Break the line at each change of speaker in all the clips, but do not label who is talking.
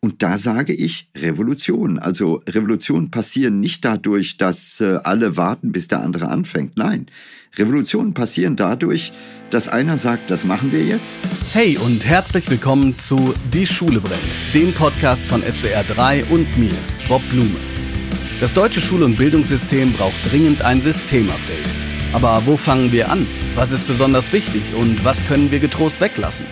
Und da sage ich Revolution. Also Revolutionen passieren nicht dadurch, dass äh, alle warten, bis der andere anfängt. Nein, Revolutionen passieren dadurch, dass einer sagt, das machen wir jetzt.
Hey und herzlich willkommen zu Die Schule brennt, dem Podcast von SWR 3 und mir, Bob Blume. Das deutsche Schul- und Bildungssystem braucht dringend ein Systemupdate. Aber wo fangen wir an? Was ist besonders wichtig und was können wir getrost weglassen?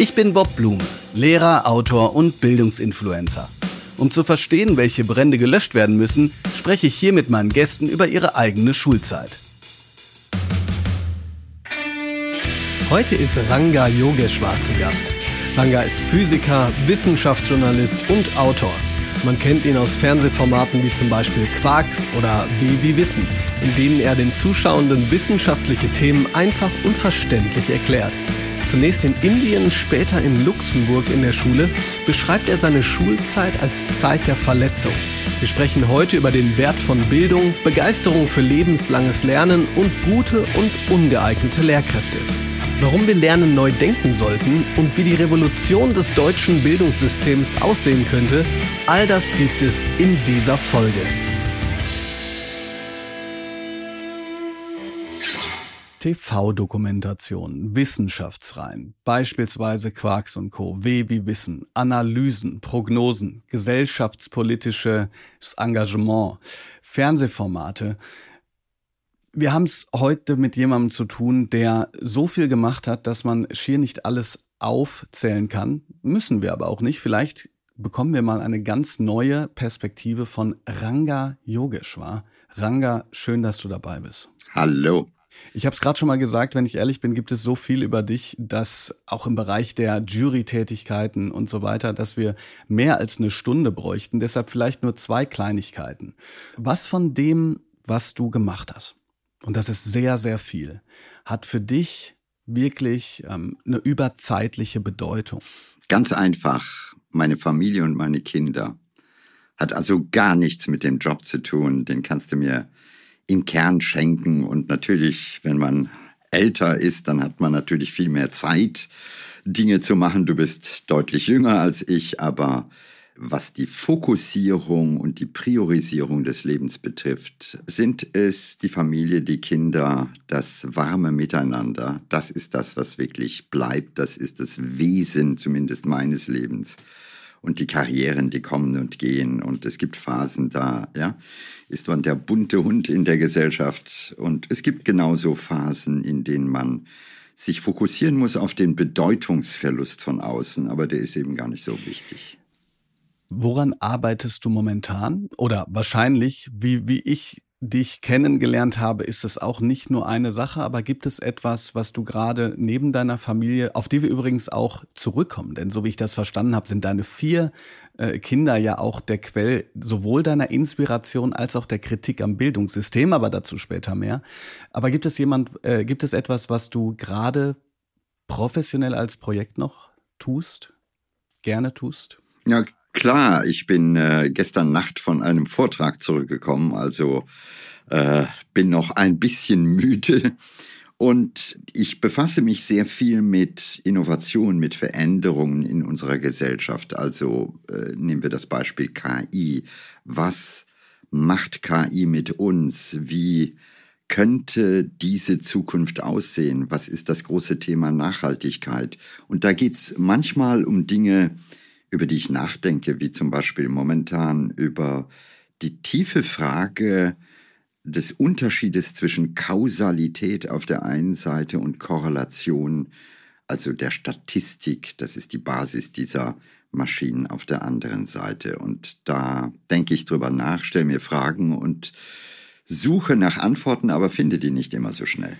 Ich bin Bob Blume, Lehrer, Autor und Bildungsinfluencer. Um zu verstehen, welche Brände gelöscht werden müssen, spreche ich hier mit meinen Gästen über ihre eigene Schulzeit. Heute ist Ranga Yogeshwar zu Gast. Ranga ist Physiker, Wissenschaftsjournalist und Autor. Man kennt ihn aus Fernsehformaten wie zum Beispiel Quarks oder wie Wissen, in denen er den Zuschauenden wissenschaftliche Themen einfach und verständlich erklärt. Zunächst in Indien, später in Luxemburg in der Schule, beschreibt er seine Schulzeit als Zeit der Verletzung. Wir sprechen heute über den Wert von Bildung, Begeisterung für lebenslanges Lernen und gute und ungeeignete Lehrkräfte. Warum wir Lernen neu denken sollten und wie die Revolution des deutschen Bildungssystems aussehen könnte, all das gibt es in dieser Folge. TV-Dokumentation, Wissenschaftsreihen, beispielsweise Quarks und Co., W wie Wissen, Analysen, Prognosen, gesellschaftspolitisches Engagement, Fernsehformate. Wir haben es heute mit jemandem zu tun, der so viel gemacht hat, dass man schier nicht alles aufzählen kann. Müssen wir aber auch nicht. Vielleicht bekommen wir mal eine ganz neue Perspektive von Ranga Yogeshwar. Ranga, schön, dass du dabei bist.
Hallo.
Ich habe es gerade schon mal gesagt, wenn ich ehrlich bin, gibt es so viel über dich, dass auch im Bereich der Jury-Tätigkeiten und so weiter, dass wir mehr als eine Stunde bräuchten. Deshalb vielleicht nur zwei Kleinigkeiten. Was von dem, was du gemacht hast, und das ist sehr, sehr viel, hat für dich wirklich ähm, eine überzeitliche Bedeutung?
Ganz einfach, meine Familie und meine Kinder. Hat also gar nichts mit dem Job zu tun. Den kannst du mir im Kern schenken. Und natürlich, wenn man älter ist, dann hat man natürlich viel mehr Zeit, Dinge zu machen. Du bist deutlich jünger als ich, aber was die Fokussierung und die Priorisierung des Lebens betrifft, sind es die Familie, die Kinder, das warme Miteinander. Das ist das, was wirklich bleibt. Das ist das Wesen zumindest meines Lebens und die Karrieren, die kommen und gehen und es gibt Phasen da, ja, ist man der bunte Hund in der Gesellschaft und es gibt genauso Phasen, in denen man sich fokussieren muss auf den Bedeutungsverlust von außen, aber der ist eben gar nicht so wichtig.
Woran arbeitest du momentan? Oder wahrscheinlich, wie, wie ich dich kennengelernt habe, ist es auch nicht nur eine Sache, aber gibt es etwas, was du gerade neben deiner Familie, auf die wir übrigens auch zurückkommen, denn so wie ich das verstanden habe, sind deine vier äh, Kinder ja auch der Quell sowohl deiner Inspiration als auch der Kritik am Bildungssystem, aber dazu später mehr. Aber gibt es jemand, äh, gibt es etwas, was du gerade professionell als Projekt noch tust, gerne tust?
Ja, Klar, ich bin äh, gestern Nacht von einem Vortrag zurückgekommen, also äh, bin noch ein bisschen müde. Und ich befasse mich sehr viel mit Innovation, mit Veränderungen in unserer Gesellschaft. Also äh, nehmen wir das Beispiel KI. Was macht KI mit uns? Wie könnte diese Zukunft aussehen? Was ist das große Thema Nachhaltigkeit? Und da geht es manchmal um Dinge, über die ich nachdenke, wie zum Beispiel momentan über die tiefe Frage des Unterschiedes zwischen Kausalität auf der einen Seite und Korrelation, also der Statistik, das ist die Basis dieser Maschinen auf der anderen Seite. Und da denke ich drüber nach, stelle mir Fragen und suche nach Antworten, aber finde die nicht immer so schnell.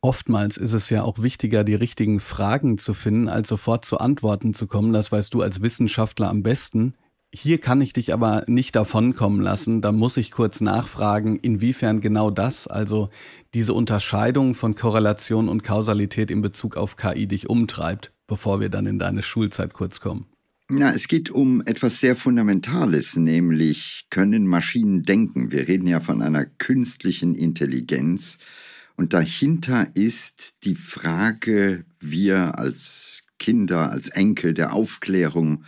Oftmals ist es ja auch wichtiger, die richtigen Fragen zu finden, als sofort zu Antworten zu kommen. Das weißt du als Wissenschaftler am besten. Hier kann ich dich aber nicht davonkommen lassen. Da muss ich kurz nachfragen, inwiefern genau das, also diese Unterscheidung von Korrelation und Kausalität in Bezug auf KI dich umtreibt, bevor wir dann in deine Schulzeit kurz kommen.
Ja, es geht um etwas sehr Fundamentales, nämlich können Maschinen denken. Wir reden ja von einer künstlichen Intelligenz und dahinter ist die Frage, wir als Kinder, als Enkel der Aufklärung,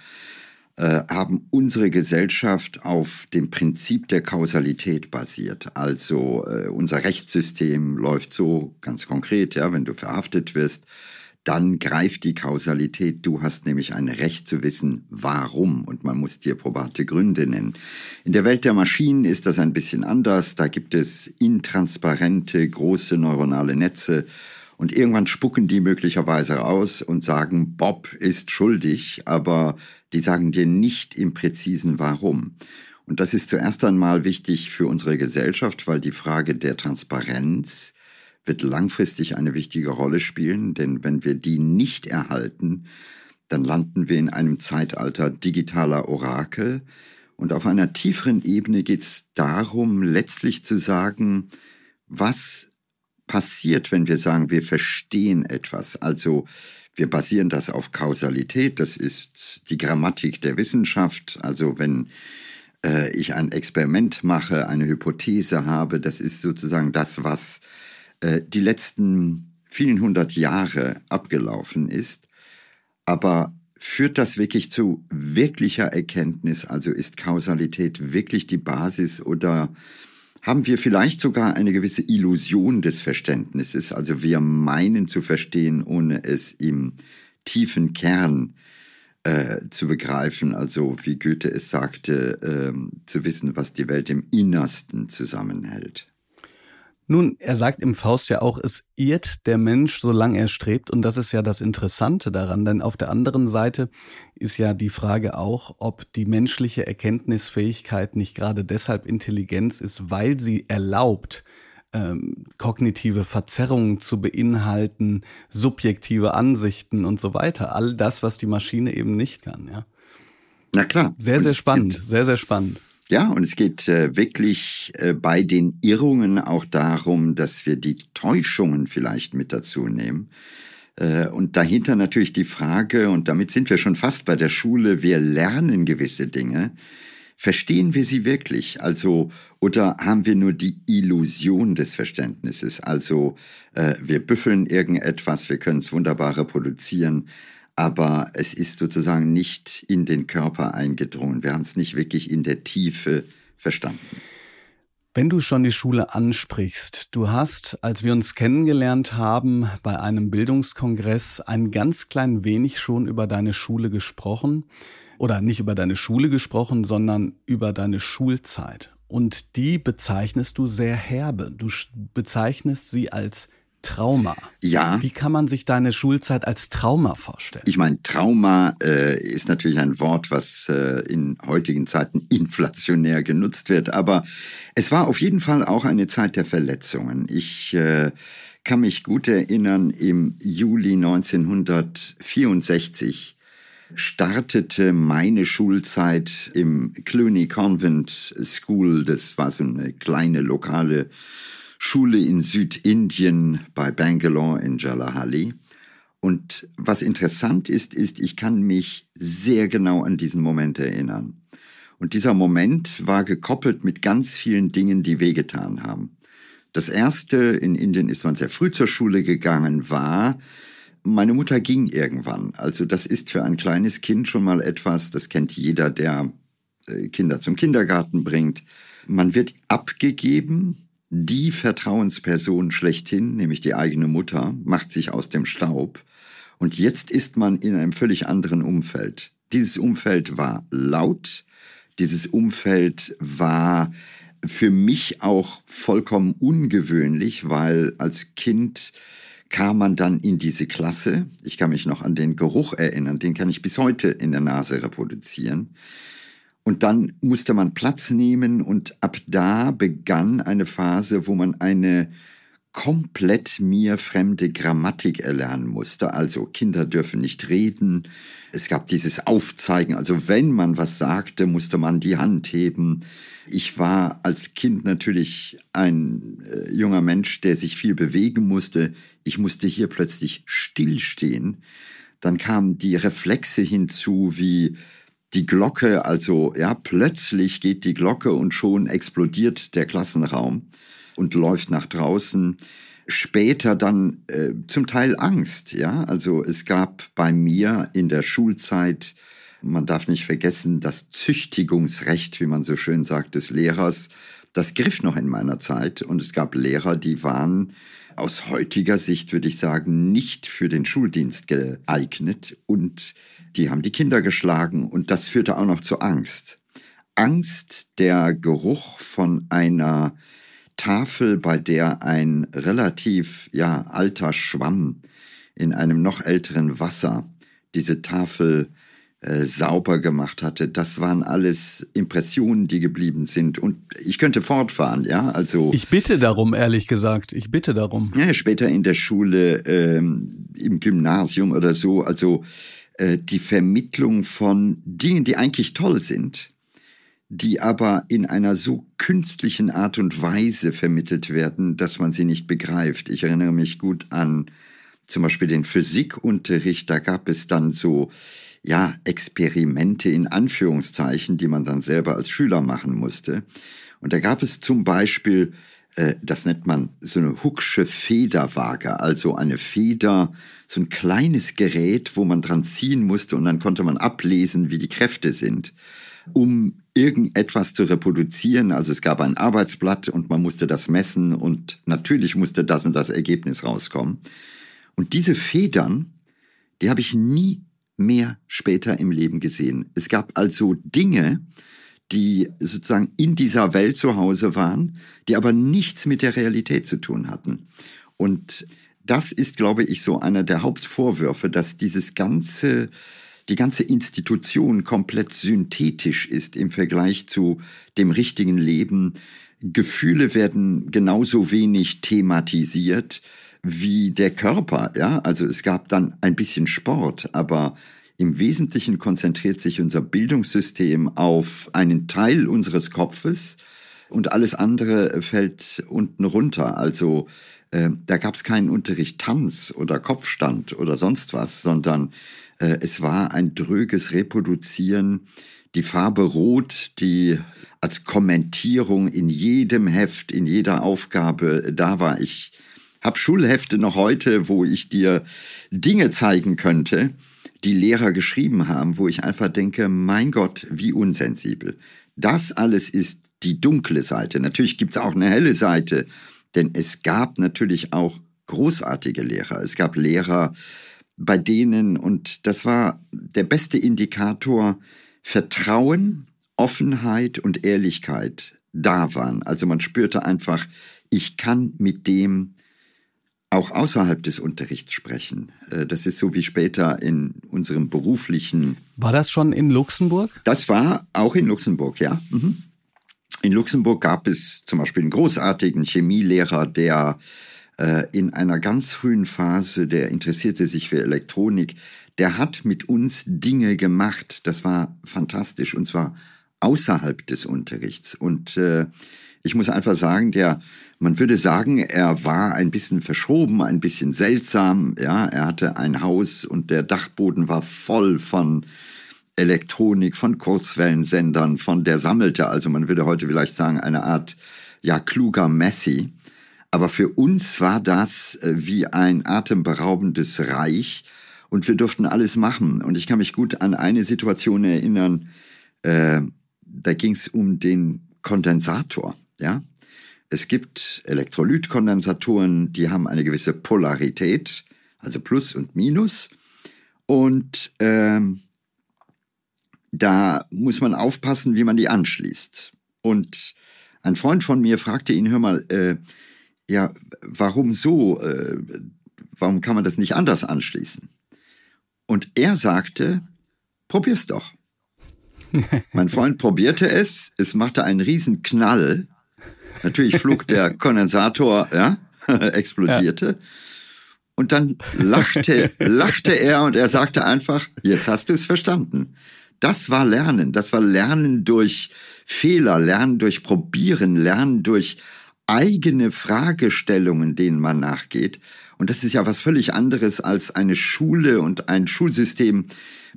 äh, haben unsere Gesellschaft auf dem Prinzip der Kausalität basiert. Also äh, unser Rechtssystem läuft so ganz konkret, ja, wenn du verhaftet wirst, dann greift die Kausalität. Du hast nämlich ein Recht zu wissen, warum. Und man muss dir probate Gründe nennen. In der Welt der Maschinen ist das ein bisschen anders. Da gibt es intransparente, große neuronale Netze. Und irgendwann spucken die möglicherweise aus und sagen, Bob ist schuldig, aber die sagen dir nicht im präzisen Warum. Und das ist zuerst einmal wichtig für unsere Gesellschaft, weil die Frage der Transparenz wird langfristig eine wichtige Rolle spielen, denn wenn wir die nicht erhalten, dann landen wir in einem Zeitalter digitaler Orakel. Und auf einer tieferen Ebene geht es darum, letztlich zu sagen, was passiert, wenn wir sagen, wir verstehen etwas. Also wir basieren das auf Kausalität, das ist die Grammatik der Wissenschaft. Also wenn äh, ich ein Experiment mache, eine Hypothese habe, das ist sozusagen das, was äh, die letzten vielen hundert Jahre abgelaufen ist. Aber führt das wirklich zu wirklicher Erkenntnis? Also ist Kausalität wirklich die Basis oder haben wir vielleicht sogar eine gewisse Illusion des Verständnisses? Also wir meinen zu verstehen, ohne es im tiefen Kern äh, zu begreifen, also wie Goethe es sagte, äh, zu wissen, was die Welt im Innersten zusammenhält.
Nun, er sagt im Faust ja auch, es irrt der Mensch, solange er strebt. Und das ist ja das Interessante daran. Denn auf der anderen Seite ist ja die Frage auch, ob die menschliche Erkenntnisfähigkeit nicht gerade deshalb Intelligenz ist, weil sie erlaubt, ähm, kognitive Verzerrungen zu beinhalten, subjektive Ansichten und so weiter. All das, was die Maschine eben nicht kann, ja.
Na klar.
Sehr, sehr spannend. Sehr, sehr spannend.
Ja, und es geht äh, wirklich äh, bei den Irrungen auch darum, dass wir die Täuschungen vielleicht mit dazu nehmen. Äh, und dahinter natürlich die Frage, und damit sind wir schon fast bei der Schule, wir lernen gewisse Dinge. Verstehen wir sie wirklich? Also, oder haben wir nur die Illusion des Verständnisses? Also, äh, wir büffeln irgendetwas, wir können es wunderbar reproduzieren, aber es ist sozusagen nicht in den Körper eingedrungen. Wir haben es nicht wirklich in der Tiefe verstanden.
Wenn du schon die Schule ansprichst, du hast, als wir uns kennengelernt haben, bei einem Bildungskongress ein ganz klein wenig schon über deine Schule gesprochen. Oder nicht über deine Schule gesprochen, sondern über deine Schulzeit. Und die bezeichnest du sehr herbe. Du bezeichnest sie als Trauma.
Ja.
Wie kann man sich deine Schulzeit als Trauma vorstellen?
Ich meine, Trauma äh, ist natürlich ein Wort, was äh, in heutigen Zeiten inflationär genutzt wird, aber es war auf jeden Fall auch eine Zeit der Verletzungen. Ich äh, kann mich gut erinnern, im Juli 1964 startete meine Schulzeit im Cluny Convent School. Das war so eine kleine lokale Schule in Südindien bei Bangalore in Jalahali. Und was interessant ist, ist, ich kann mich sehr genau an diesen Moment erinnern. Und dieser Moment war gekoppelt mit ganz vielen Dingen, die wehgetan haben. Das erste, in Indien ist man sehr früh zur Schule gegangen, war, meine Mutter ging irgendwann. Also das ist für ein kleines Kind schon mal etwas, das kennt jeder, der äh, Kinder zum Kindergarten bringt. Man wird abgegeben die Vertrauensperson schlechthin, nämlich die eigene Mutter, macht sich aus dem Staub. Und jetzt ist man in einem völlig anderen Umfeld. Dieses Umfeld war laut. Dieses Umfeld war für mich auch vollkommen ungewöhnlich, weil als Kind kam man dann in diese Klasse. Ich kann mich noch an den Geruch erinnern, den kann ich bis heute in der Nase reproduzieren. Und dann musste man Platz nehmen und ab da begann eine Phase, wo man eine komplett mir fremde Grammatik erlernen musste. Also Kinder dürfen nicht reden. Es gab dieses Aufzeigen. Also wenn man was sagte, musste man die Hand heben. Ich war als Kind natürlich ein äh, junger Mensch, der sich viel bewegen musste. Ich musste hier plötzlich stillstehen. Dann kamen die Reflexe hinzu, wie die Glocke, also ja, plötzlich geht die Glocke und schon explodiert der Klassenraum und läuft nach draußen. Später dann äh, zum Teil Angst, ja. Also es gab bei mir in der Schulzeit Man darf nicht vergessen, das Züchtigungsrecht, wie man so schön sagt, des Lehrers, das griff noch in meiner Zeit. Und es gab Lehrer, die waren aus heutiger Sicht, würde ich sagen, nicht für den Schuldienst geeignet. Und die haben die Kinder geschlagen. Und das führte auch noch zu Angst. Angst, der Geruch von einer Tafel, bei der ein relativ ja, alter Schwamm in einem noch älteren Wasser diese Tafel äh, sauber gemacht hatte. Das waren alles Impressionen, die geblieben sind. Und ich könnte fortfahren, ja. Also
ich bitte darum, ehrlich gesagt. Ich bitte darum.
Ja, später in der Schule, ähm, im Gymnasium oder so. Also äh, die Vermittlung von Dingen, die eigentlich toll sind, die aber in einer so künstlichen Art und Weise vermittelt werden, dass man sie nicht begreift. Ich erinnere mich gut an zum Beispiel den Physikunterricht, da gab es dann so, ja, Experimente in Anführungszeichen, die man dann selber als Schüler machen musste. Und da gab es zum Beispiel, das nennt man so eine Hucksche Federwaage, also eine Feder, so ein kleines Gerät, wo man dran ziehen musste und dann konnte man ablesen, wie die Kräfte sind um irgendetwas zu reproduzieren. Also es gab ein Arbeitsblatt und man musste das messen und natürlich musste das und das Ergebnis rauskommen. Und diese Federn, die habe ich nie mehr später im Leben gesehen. Es gab also Dinge, die sozusagen in dieser Welt zu Hause waren, die aber nichts mit der Realität zu tun hatten. Und das ist, glaube ich, so einer der Hauptvorwürfe, dass dieses ganze die ganze Institution komplett synthetisch ist im Vergleich zu dem richtigen Leben. Gefühle werden genauso wenig thematisiert wie der Körper, ja? Also es gab dann ein bisschen Sport, aber im Wesentlichen konzentriert sich unser Bildungssystem auf einen Teil unseres Kopfes und alles andere fällt unten runter. Also äh, da gab es keinen Unterricht Tanz oder Kopfstand oder sonst was, sondern äh, es war ein dröges Reproduzieren. Die Farbe Rot, die als Kommentierung in jedem Heft, in jeder Aufgabe da war. Ich habe Schulhefte noch heute, wo ich dir Dinge zeigen könnte, die Lehrer geschrieben haben, wo ich einfach denke, mein Gott, wie unsensibel. Das alles ist die dunkle Seite. Natürlich gibt es auch eine helle Seite, denn es gab natürlich auch großartige Lehrer. Es gab Lehrer, bei denen, und das war der beste Indikator, Vertrauen, Offenheit und Ehrlichkeit da waren. Also man spürte einfach, ich kann mit dem auch außerhalb des Unterrichts sprechen. Äh, das ist so wie später in unserem beruflichen.
War das schon in Luxemburg?
Das war auch in Luxemburg, ja. Mhm. In Luxemburg gab es zum Beispiel einen großartigen Chemielehrer, der äh, in einer ganz frühen Phase, der interessierte sich für Elektronik, der hat mit uns Dinge gemacht, das war fantastisch und zwar außerhalb des Unterrichts. Und äh, ich muss einfach sagen, der, man würde sagen, er war ein bisschen verschoben, ein bisschen seltsam. Ja, er hatte ein Haus und der Dachboden war voll von Elektronik, von Kurzwellensendern, von der sammelte, also man würde heute vielleicht sagen, eine Art ja kluger Messi. Aber für uns war das äh, wie ein atemberaubendes Reich und wir durften alles machen. Und ich kann mich gut an eine Situation erinnern, äh, da ging es um den Kondensator. Ja? Es gibt Elektrolytkondensatoren, die haben eine gewisse Polarität, also Plus und Minus. Und ähm, da muss man aufpassen, wie man die anschließt. Und ein Freund von mir fragte ihn, hör mal, äh, ja, warum so? Äh, warum kann man das nicht anders anschließen? Und er sagte, probier's doch. mein Freund probierte es, es machte einen riesen Knall. Natürlich flog der Kondensator, ja, explodierte. Ja. Und dann lachte, lachte er und er sagte einfach, jetzt hast du es verstanden. Das war Lernen. Das war Lernen durch Fehler, Lernen durch Probieren, Lernen durch eigene Fragestellungen, denen man nachgeht. Und das ist ja was völlig anderes als eine Schule und ein Schulsystem,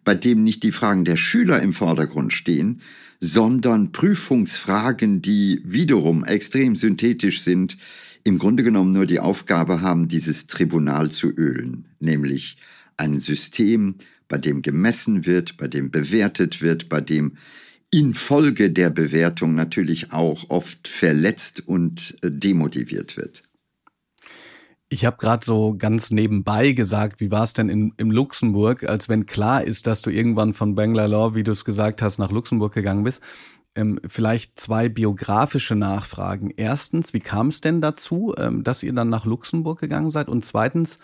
bei dem nicht die Fragen der Schüler im Vordergrund stehen, sondern Prüfungsfragen, die wiederum extrem synthetisch sind, im Grunde genommen nur die Aufgabe haben, dieses Tribunal zu ölen, nämlich ein System, bei dem gemessen wird, bei dem bewertet wird, bei dem infolge der Bewertung natürlich auch oft verletzt und äh, demotiviert wird.
Ich habe gerade so ganz nebenbei gesagt, wie war es denn in, im Luxemburg, als wenn klar ist, dass du irgendwann von Bangalore, wie du es gesagt hast, nach Luxemburg gegangen bist. Ähm, vielleicht zwei biografische Nachfragen. Erstens, wie kam es denn dazu, ähm, dass ihr dann nach Luxemburg gegangen seid? Und zweitens,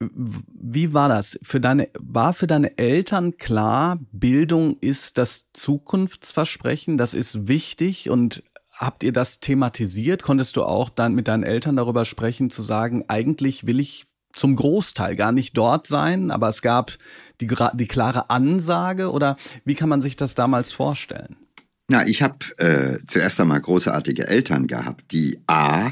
wie war das? Für deine, war für deine Eltern klar, Bildung ist das Zukunftsversprechen, das ist wichtig und habt ihr das thematisiert? Konntest du auch dann mit deinen Eltern darüber sprechen, zu sagen, eigentlich will ich zum Großteil gar nicht dort sein, aber es gab die, die klare Ansage oder wie kann man sich das damals vorstellen?
Na, ich habe äh, zuerst einmal großartige Eltern gehabt, die A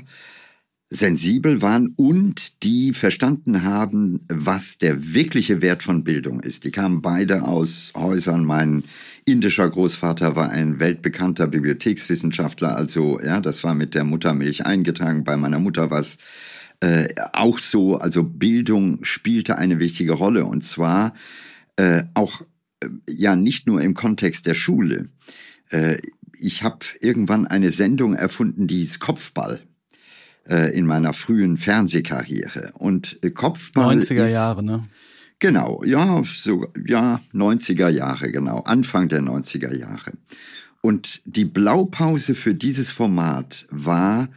sensibel waren und die verstanden haben, was der wirkliche Wert von Bildung ist. Die kamen beide aus Häusern. Mein indischer Großvater war ein weltbekannter Bibliothekswissenschaftler, also ja, das war mit der Muttermilch eingetragen. Bei meiner Mutter war es äh, auch so, also Bildung spielte eine wichtige Rolle und zwar äh, auch äh, ja nicht nur im Kontext der Schule. Äh, ich habe irgendwann eine Sendung erfunden, die hieß Kopfball äh, in meiner frühen Fernsehkarriere. Und äh, Kopfball
90er ist, Jahre, ne?
Genau, ja, so, ja, 90er Jahre, genau, Anfang der 90er Jahre. Und die Blaupause für dieses Format war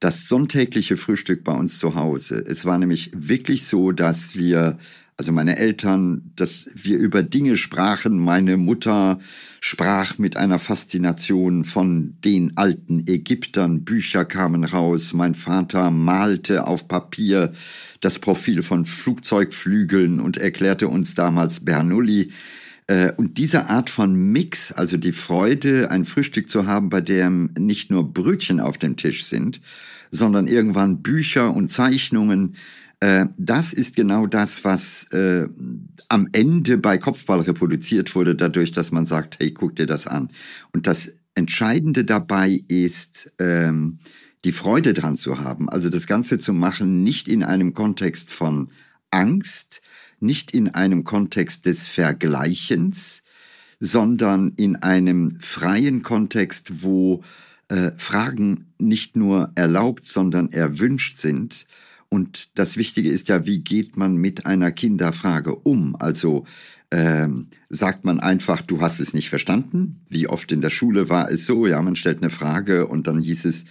das sonntägliche Frühstück bei uns zu Hause. Es war nämlich wirklich so, dass wir also meine Eltern, dass wir über Dinge sprachen. Meine Mutter sprach mit einer Faszination von den alten Ägyptern. Bücher kamen raus. Mein Vater malte auf Papier das Profil von Flugzeugflügeln und erklärte uns damals Bernoulli. Äh, und diese Art von Mix, also die Freude, ein Frühstück zu haben, bei dem nicht nur Brötchen auf dem Tisch sind, sondern irgendwann Bücher und Zeichnungen, äh, das ist genau das, was äh, am Ende bei Kopfball reproduziert wurde, dadurch, dass man sagt, hey, guck dir das an. Und das Entscheidende dabei ist, ähm, die Freude dran zu haben. Also das Ganze zu machen, nicht in einem Kontext von Angst, nicht in einem Kontext des Vergleichens, sondern in einem freien Kontext, wo äh, Fragen nicht nur erlaubt, sondern erwünscht sind und das Wichtige ist ja, wie geht man mit einer Kinderfrage um? Also ähm, sagt man einfach, du hast es nicht verstanden? Wie oft in der Schule war es so, ja, man stellt eine Frage und dann hieß es,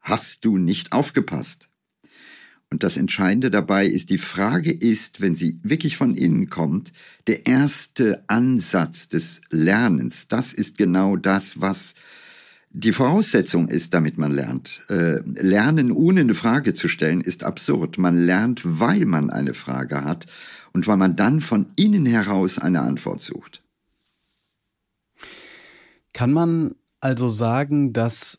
hast du nicht aufgepasst? Und das Entscheidende dabei ist, die Frage ist, wenn sie wirklich von innen kommt, der erste Ansatz des Lernens. Das ist genau das, was die Voraussetzung ist, damit man lernt. Äh, lernen ohne eine Frage zu stellen ist absurd. Man lernt, weil man eine Frage hat und weil man dann von innen heraus eine Antwort sucht.
Kann man also sagen, dass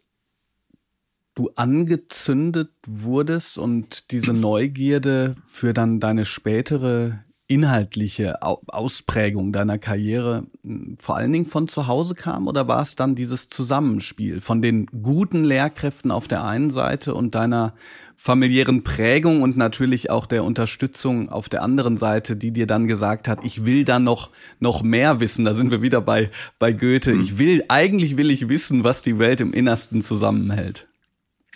du angezündet wurdest und diese Neugierde für dann deine spätere inhaltliche Ausprägung deiner Karriere hm, vor allen Dingen von zu Hause kam oder war es dann dieses Zusammenspiel von den guten Lehrkräften auf der einen Seite und deiner familiären Prägung und natürlich auch der Unterstützung auf der anderen Seite, die dir dann gesagt hat, ich will da noch, noch mehr wissen. Da sind wir wieder bei, bei Goethe. Ich will, eigentlich will ich wissen, was die Welt im Innersten zusammenhält.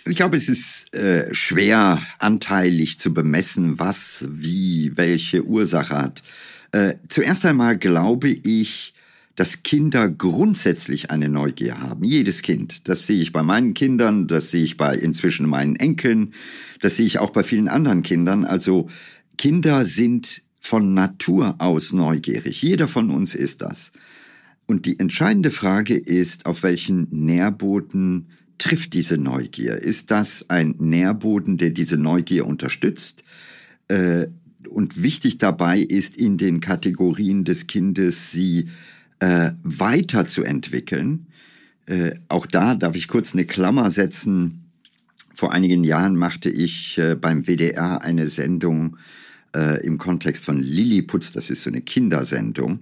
Ich glaube, es ist äh, schwer anteilig zu bemessen, was, wie, welche Ursache hat. Äh, zuerst einmal glaube ich, dass Kinder grundsätzlich eine Neugier haben. Jedes Kind. Das sehe ich bei meinen Kindern, das sehe ich bei inzwischen meinen Enkeln, das sehe ich auch bei vielen anderen Kindern. Also Kinder sind von Natur aus neugierig. Jeder von uns ist das. Und die entscheidende Frage ist, auf welchen Nährboden trifft diese Neugier? Ist das ein Nährboden, der diese Neugier unterstützt? Äh, und wichtig dabei ist, in den Kategorien des Kindes sie äh, weiterzuentwickeln. Äh, auch da darf ich kurz eine Klammer setzen. Vor einigen Jahren machte ich äh, beim WDR eine Sendung äh, im Kontext von Lilliputz, das ist so eine Kindersendung.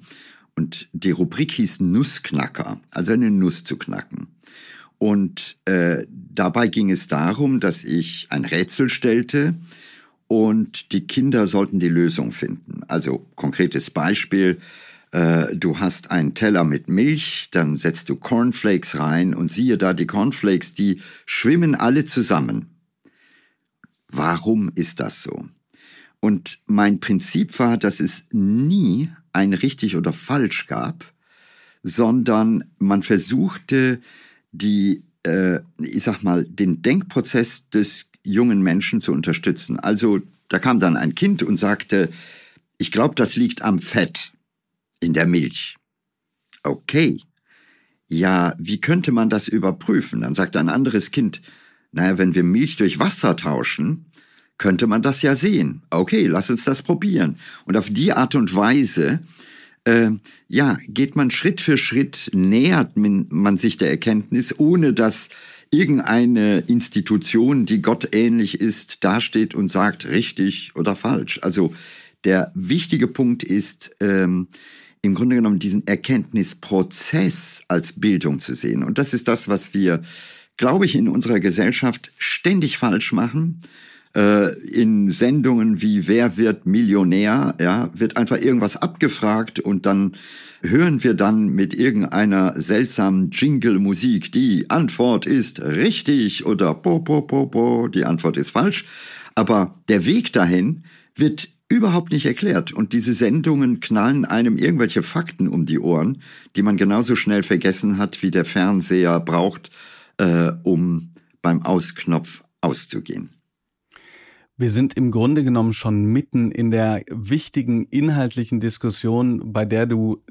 Und die Rubrik hieß Nussknacker, also eine Nuss zu knacken. Und äh, dabei ging es darum, dass ich ein Rätsel stellte und die Kinder sollten die Lösung finden. Also konkretes Beispiel, äh, du hast einen Teller mit Milch, dann setzt du Cornflakes rein und siehe da, die Cornflakes, die schwimmen alle zusammen. Warum ist das so? Und mein Prinzip war, dass es nie ein richtig oder falsch gab, sondern man versuchte, die, äh, ich sag mal, den Denkprozess des jungen Menschen zu unterstützen. Also da kam dann ein Kind und sagte, ich glaube, das liegt am Fett in der Milch. Okay. Ja, wie könnte man das überprüfen? Dann sagt ein anderes Kind, naja, wenn wir Milch durch Wasser tauschen, könnte man das ja sehen. Okay, lass uns das probieren. Und auf die Art und Weise, äh, ja, geht man Schritt für Schritt, nähert man sich der Erkenntnis, ohne dass irgendeine Institution, die gottähnlich ist, dasteht und sagt richtig oder falsch. Also der wichtige Punkt ist, ähm, im Grunde genommen diesen Erkenntnisprozess als Bildung zu sehen. Und das ist das, was wir, glaube ich, in unserer Gesellschaft ständig falsch machen in Sendungen wie Wer wird Millionär, ja, wird einfach irgendwas abgefragt und dann hören wir dann mit irgendeiner seltsamen Jingle-Musik, die Antwort ist richtig oder po, po, po, po, die Antwort ist falsch. Aber der Weg dahin wird überhaupt nicht erklärt. Und diese Sendungen knallen einem irgendwelche Fakten um die Ohren, die man genauso schnell vergessen hat, wie der Fernseher braucht, äh, um beim Ausknopf auszugehen.
Wir sind im Grunde genommen schon mitten in der wichtigen inhaltlichen Diskussion, bei der du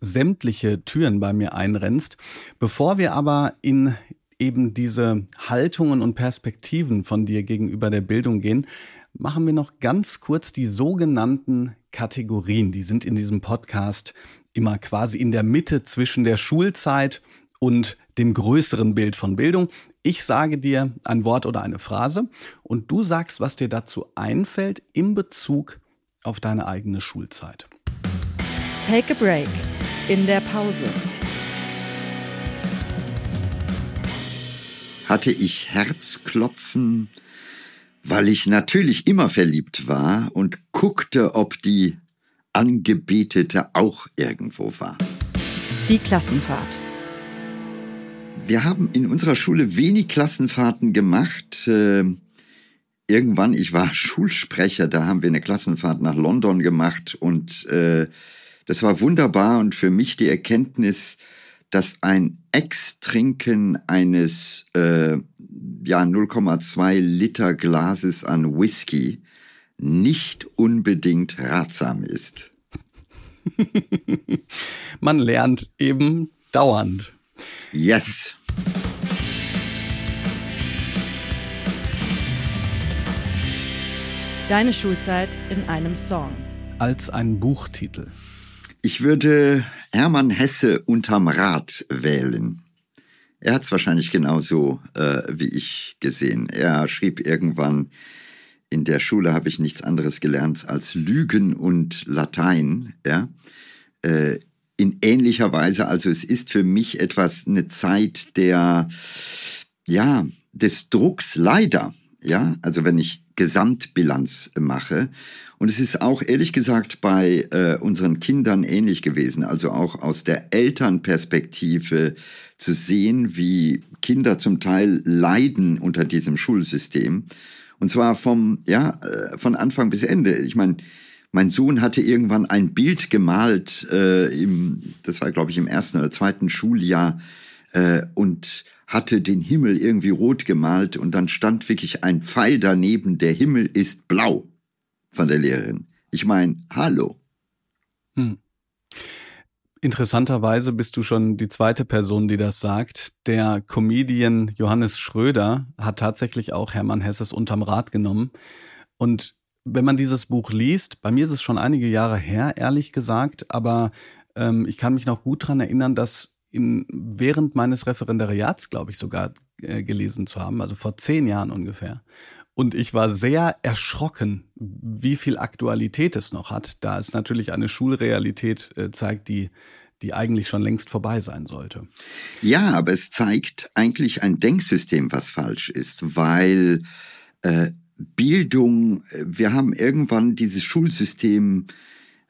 sämtliche Türen bei mir einrennst. Bevor wir aber in eben diese Haltungen und Perspektiven von dir gegenüber der Bildung gehen, machen wir noch ganz kurz die sogenannten Kategorien. Die sind in diesem Podcast immer quasi in der Mitte zwischen der Schulzeit und dem größeren Bild von Bildung. Ich sage dir ein Wort oder eine Phrase und du sagst, was dir dazu einfällt in Bezug auf deine eigene Schulzeit.
Take a break in der Pause.
Hatte ich Herzklopfen, weil ich natürlich immer verliebt war und guckte, ob die Angebetete auch irgendwo war.
Die Klassenfahrt.
Wir haben in unserer Schule wenig Klassenfahrten gemacht. Äh, irgendwann, ich war Schulsprecher, da haben wir eine Klassenfahrt nach London gemacht und äh, das war wunderbar und für mich die Erkenntnis, dass ein Ex-Trinken eines äh, ja 0,2 Liter Glases an Whisky nicht unbedingt ratsam ist.
Man lernt eben dauernd.
Yes.
Deine Schulzeit in einem Song.
Als ein Buchtitel.
Ich würde Hermann Hesse unterm Rad wählen. Er hat es wahrscheinlich genauso äh, wie ich gesehen. Er schrieb irgendwann, in der Schule habe ich nichts anderes gelernt als Lügen und Latein. Ja? Äh, in ähnlicher Weise. Also es ist für mich etwas eine Zeit der, ja, des Drucks leider. Ja, also wenn ich Gesamtbilanz mache. Und es ist auch ehrlich gesagt bei äh, unseren Kindern ähnlich gewesen. Also auch aus der Elternperspektive zu sehen, wie Kinder zum Teil leiden unter diesem Schulsystem. Und zwar vom, ja, äh, von Anfang bis Ende. Ich meine, mein Sohn hatte irgendwann ein Bild gemalt, äh, im, das war, glaube ich, im ersten oder zweiten Schuljahr, äh, und hatte den Himmel irgendwie rot gemalt und dann stand wirklich ein Pfeil daneben, der Himmel ist blau von der Lehrerin. Ich meine, hallo. Hm.
Interessanterweise bist du schon die zweite Person, die das sagt. Der Comedian Johannes Schröder hat tatsächlich auch Hermann Hesses unterm Rad genommen. Und wenn man dieses Buch liest, bei mir ist es schon einige Jahre her, ehrlich gesagt, aber ähm, ich kann mich noch gut daran erinnern, dass in, während meines Referendariats, glaube ich, sogar äh, gelesen zu haben, also vor zehn Jahren ungefähr. Und ich war sehr erschrocken, wie viel Aktualität es noch hat, da es natürlich eine Schulrealität äh, zeigt, die die eigentlich schon längst vorbei sein sollte.
Ja, aber es zeigt eigentlich ein Denksystem, was falsch ist, weil äh, Bildung, wir haben irgendwann dieses Schulsystem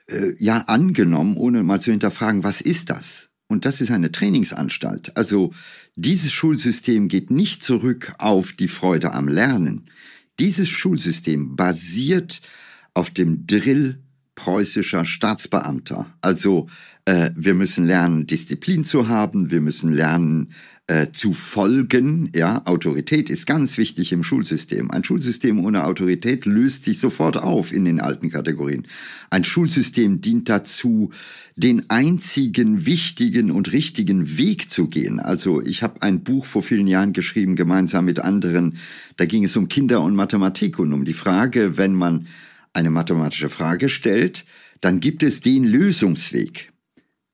äh, ja angenommen, ohne mal zu hinterfragen, was ist das? Und das ist eine Trainingsanstalt. Also dieses Schulsystem geht nicht zurück auf die Freude am Lernen. Dieses Schulsystem basiert auf dem Drill preußischer Staatsbeamter. Also äh, wir müssen lernen, Disziplin zu haben, wir müssen lernen, äh, zu folgen. Ja, Autorität ist ganz wichtig im Schulsystem. Ein Schulsystem ohne Autorität löst sich sofort auf in den alten Kategorien. Ein Schulsystem dient dazu, den einzigen wichtigen und richtigen Weg zu gehen. Also ich habe ein Buch vor vielen Jahren geschrieben, gemeinsam mit anderen. Da ging es um Kinder und Mathematik und um die Frage, wenn man eine mathematische Frage stellt, dann gibt es den Lösungsweg.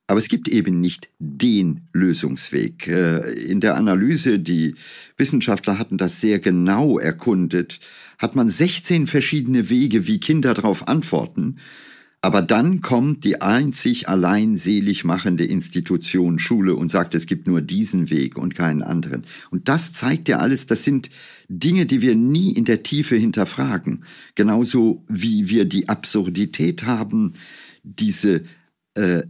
Aber es gibt eben nicht den Lösungsweg. Äh, in der Analyse, die Wissenschaftler hatten das sehr genau erkundet, hat man 16 verschiedene Wege, wie Kinder darauf antworten. Aber dann kommt die einzig allein selig machende Institution Schule und sagt, es gibt nur diesen Weg und keinen anderen. Und das zeigt ja alles, das sind Dinge, die wir nie in der Tiefe hinterfragen. Genauso wie wir die Absurdität haben, diese, äh,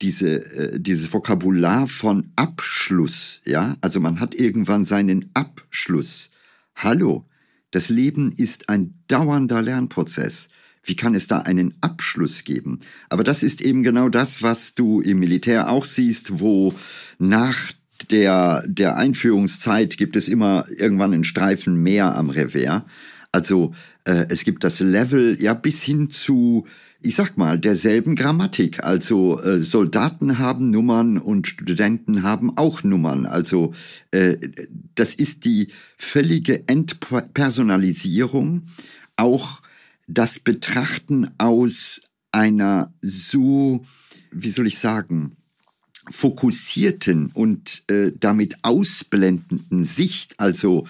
diese, äh, dieses Vokabular von Abschluss, ja, also man hat irgendwann seinen Abschluss. Hallo, das Leben ist ein dauernder Lernprozess. Wie kann es da einen Abschluss geben? Aber das ist eben genau das, was du im Militär auch siehst, wo nach der, der Einführungszeit gibt es immer irgendwann einen Streifen mehr am Revers. Also äh, es gibt das Level ja bis hin zu ich sag mal, derselben Grammatik. Also äh, Soldaten haben Nummern und Studenten haben auch Nummern. Also äh, das ist die völlige Entpersonalisierung, auch das Betrachten aus einer so, wie soll ich sagen, fokussierten und äh, damit ausblendenden Sicht. Also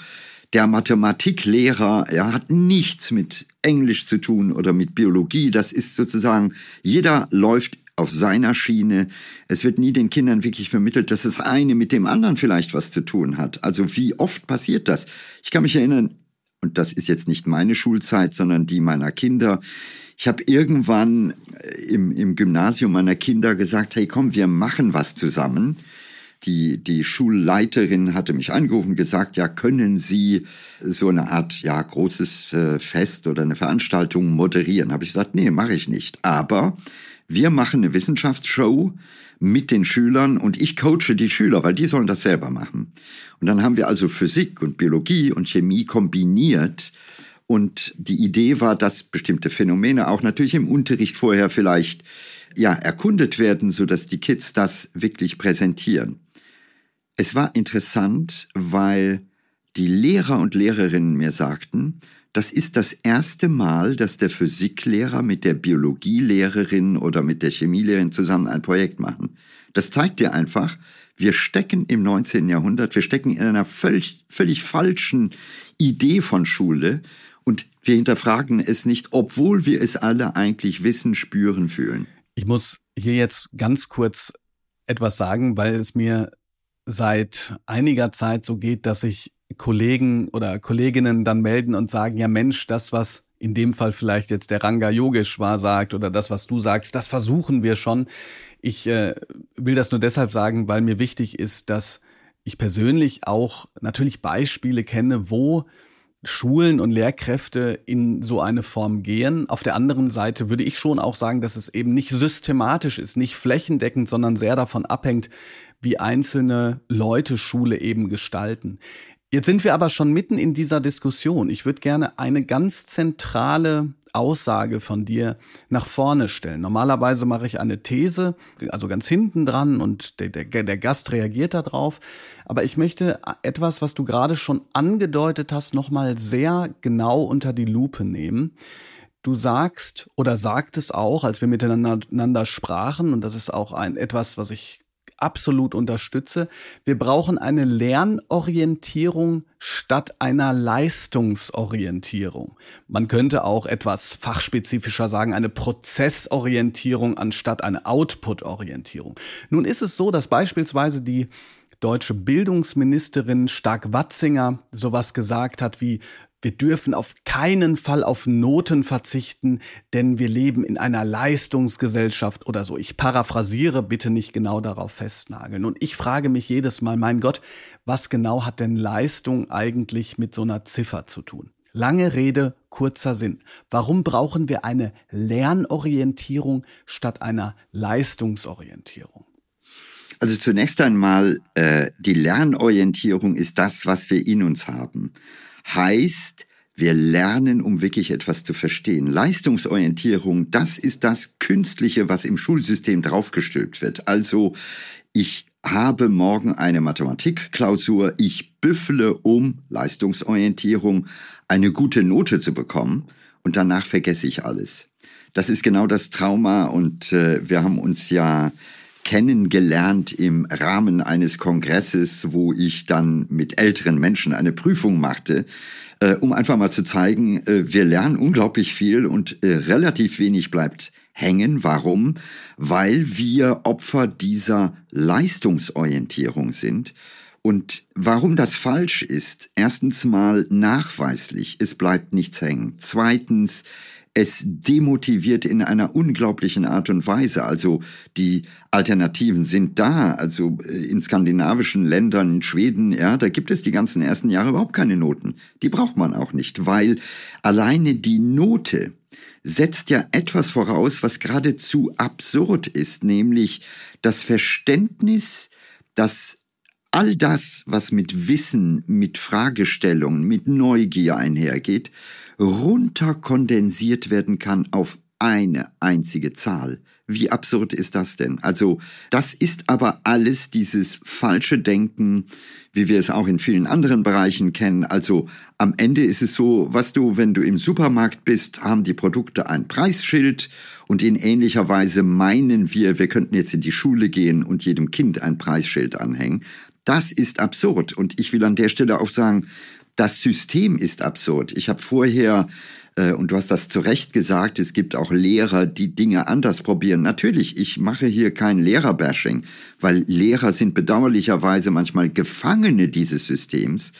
der Mathematiklehrer, er hat nichts mit Englisch zu tun oder mit Biologie. Das ist sozusagen, jeder läuft auf seiner Schiene. Es wird nie den Kindern wirklich vermittelt, dass das eine mit dem anderen vielleicht was zu tun hat. Also wie oft passiert das? Ich kann mich erinnern, und das ist jetzt nicht meine Schulzeit, sondern die meiner Kinder. Ich habe irgendwann im, im Gymnasium meiner Kinder gesagt, hey komm, wir machen was zusammen die, die Schulleiterin hatte mich angerufen und gesagt, ja, können Sie so eine Art, ja, großes äh, Fest oder eine Veranstaltung moderieren? Habe ich gesagt, nee, mache ich nicht. Aber wir machen eine Wissenschaftsshow mit den Schülern und ich coache die Schüler, weil die sollen das selber machen. Und dann haben wir also Physik und Biologie und Chemie kombiniert. Und die Idee war, dass bestimmte Phänomene auch natürlich im Unterricht vorher vielleicht ja erkundet werden, so dass die Kids das wirklich präsentieren. Es war interessant, weil die Lehrer und Lehrerinnen mir sagten, das ist das erste Mal, dass der Physiklehrer mit der Biologielehrerin oder mit der Chemielehrerin zusammen ein Projekt machen. Das zeigt dir einfach, wir stecken im 19. Jahrhundert, wir stecken in einer völlig, völlig falschen Idee von Schule und wir hinterfragen es nicht, obwohl wir es alle eigentlich wissen, spüren, fühlen.
Ich muss hier jetzt ganz kurz etwas sagen, weil es mir seit einiger Zeit so geht, dass sich Kollegen oder Kolleginnen dann melden und sagen, ja Mensch, das, was in dem Fall vielleicht jetzt der Ranga Yogeshwar sagt oder das, was du sagst, das versuchen wir schon. Ich äh, will das nur deshalb sagen, weil mir wichtig ist, dass ich persönlich auch natürlich Beispiele kenne, wo Schulen und Lehrkräfte in so eine Form gehen. Auf der anderen Seite würde ich schon auch sagen, dass es eben nicht systematisch ist, nicht flächendeckend, sondern sehr davon abhängt, wie einzelne Leute Schule eben gestalten. Jetzt sind wir aber schon mitten in dieser Diskussion. Ich würde gerne eine ganz zentrale Aussage von dir nach vorne stellen. Normalerweise mache ich eine These, also ganz hinten dran und der, der, der Gast reagiert darauf. Aber ich möchte etwas, was du gerade schon angedeutet hast, nochmal sehr genau unter die Lupe nehmen. Du sagst oder sagtest auch, als wir miteinander sprachen, und das ist auch ein etwas, was ich absolut unterstütze. Wir brauchen eine Lernorientierung statt einer Leistungsorientierung. Man könnte auch etwas fachspezifischer sagen, eine Prozessorientierung anstatt eine Outputorientierung. Nun ist es so, dass beispielsweise die deutsche Bildungsministerin Stark-Watzinger sowas gesagt hat wie wir dürfen auf keinen Fall auf Noten verzichten, denn wir leben in einer Leistungsgesellschaft oder so. Ich paraphrasiere, bitte nicht genau darauf festnageln. Und ich frage mich jedes Mal, mein Gott, was genau hat denn Leistung eigentlich mit so einer Ziffer zu tun? Lange Rede, kurzer Sinn. Warum brauchen wir eine Lernorientierung statt einer Leistungsorientierung?
Also zunächst einmal, äh, die Lernorientierung ist das, was wir in uns haben. Heißt, wir lernen, um wirklich etwas zu verstehen. Leistungsorientierung, das ist das Künstliche, was im Schulsystem draufgestülpt wird. Also ich habe morgen eine Mathematikklausur, ich büffle, um Leistungsorientierung eine gute Note zu bekommen und danach vergesse ich alles. Das ist genau das Trauma und äh, wir haben uns ja kennengelernt im Rahmen eines Kongresses, wo ich dann mit älteren Menschen eine Prüfung machte, äh, um einfach mal zu zeigen, äh, wir lernen unglaublich viel und äh, relativ wenig bleibt hängen. Warum? Weil wir Opfer dieser Leistungsorientierung sind. Und warum das falsch ist, erstens mal nachweislich, es bleibt nichts hängen. Zweitens, es demotiviert in einer unglaublichen Art und Weise. Also die Alternativen sind da. Also äh, in skandinavischen Ländern, in Schweden, ja, da gibt es die ganzen ersten Jahre überhaupt keine Noten. Die braucht man auch nicht, weil alleine die Note setzt ja etwas voraus, was geradezu absurd ist, nämlich das Verständnis, dass all das, was mit Wissen, mit Fragestellungen, mit Neugier einhergeht, runterkondensiert werden kann auf eine einzige Zahl. Wie absurd ist das denn? Also das ist aber alles dieses falsche Denken, wie wir es auch in vielen anderen Bereichen kennen. Also am Ende ist es so, was du, wenn du im Supermarkt bist, haben die Produkte ein Preisschild und in ähnlicher Weise meinen wir, wir könnten jetzt in die Schule gehen und jedem Kind ein Preisschild anhängen. Das ist absurd und ich will an der Stelle auch sagen, das System ist absurd. Ich habe vorher, äh, und du hast das zu Recht gesagt, es gibt auch Lehrer, die Dinge anders probieren. Natürlich, ich mache hier kein Lehrerbashing, weil Lehrer sind bedauerlicherweise manchmal Gefangene dieses Systems,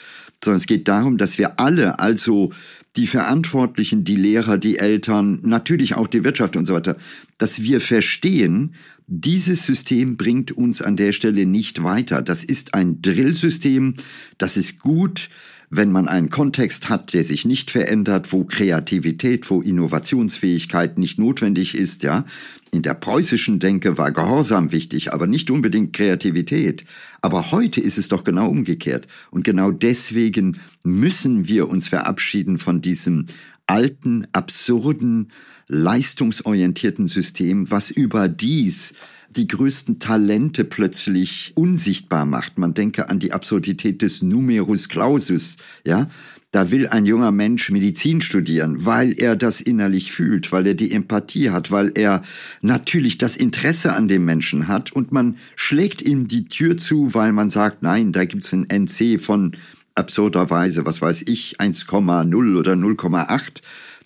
sondern es geht darum, dass wir alle, also die Verantwortlichen, die Lehrer, die Eltern, natürlich auch die Wirtschaft und so weiter, dass wir verstehen, dieses System bringt uns an der Stelle nicht weiter. Das ist ein Drillsystem, das ist gut, wenn man einen Kontext hat, der sich nicht verändert, wo Kreativität, wo Innovationsfähigkeit nicht notwendig ist, ja. In der preußischen Denke war Gehorsam wichtig, aber nicht unbedingt Kreativität. Aber heute ist es doch genau umgekehrt. Und genau deswegen müssen wir uns verabschieden von diesem alten, absurden, leistungsorientierten System, was überdies die größten Talente plötzlich unsichtbar macht. Man denke an die Absurdität des Numerus Clausus, ja. Da will ein junger Mensch Medizin studieren, weil er das innerlich fühlt, weil er die Empathie hat, weil er natürlich das Interesse an dem Menschen hat und man schlägt ihm die Tür zu, weil man sagt, nein, da gibt's ein NC von absurderweise, was weiß ich, 1,0 oder 0,8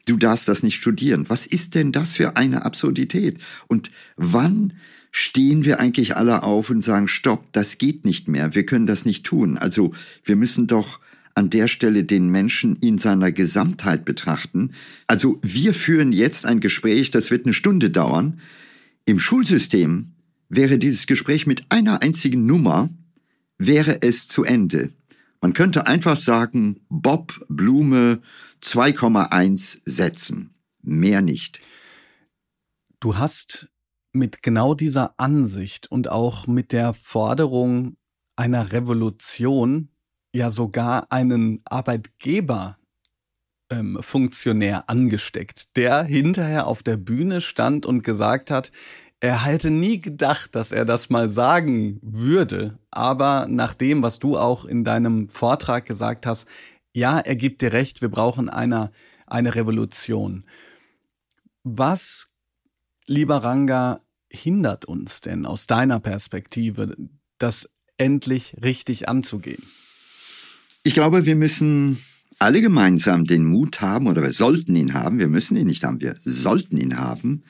du darfst das nicht studieren. Was ist denn das für eine Absurdität? Und wann stehen wir eigentlich alle auf und sagen, stopp, das geht nicht mehr, wir können das nicht tun. Also wir müssen doch an der Stelle den Menschen in seiner Gesamtheit betrachten. Also wir führen jetzt ein Gespräch, das wird eine Stunde dauern. Im Schulsystem wäre dieses Gespräch mit einer einzigen Nummer, wäre es zu Ende. Man könnte einfach sagen, Bob Blume 2,1 setzen. Mehr nicht.
Du hast mit genau dieser Ansicht und auch mit der Forderung einer Revolution ja sogar einen Arbeitgeber ähm, Funktionär angesteckt, der hinterher auf der Bühne stand und gesagt hat, er hätte nie gedacht, dass er das mal sagen würde, aber nach dem, was du auch in deinem Vortrag gesagt hast, ja, er gibt dir recht, wir brauchen eine, eine Revolution. Was lieber Ranga, hindert uns denn aus deiner Perspektive, das endlich richtig anzugehen?
Ich glaube, wir müssen alle gemeinsam den Mut haben, oder wir sollten ihn haben, wir müssen ihn nicht haben, wir sollten ihn haben,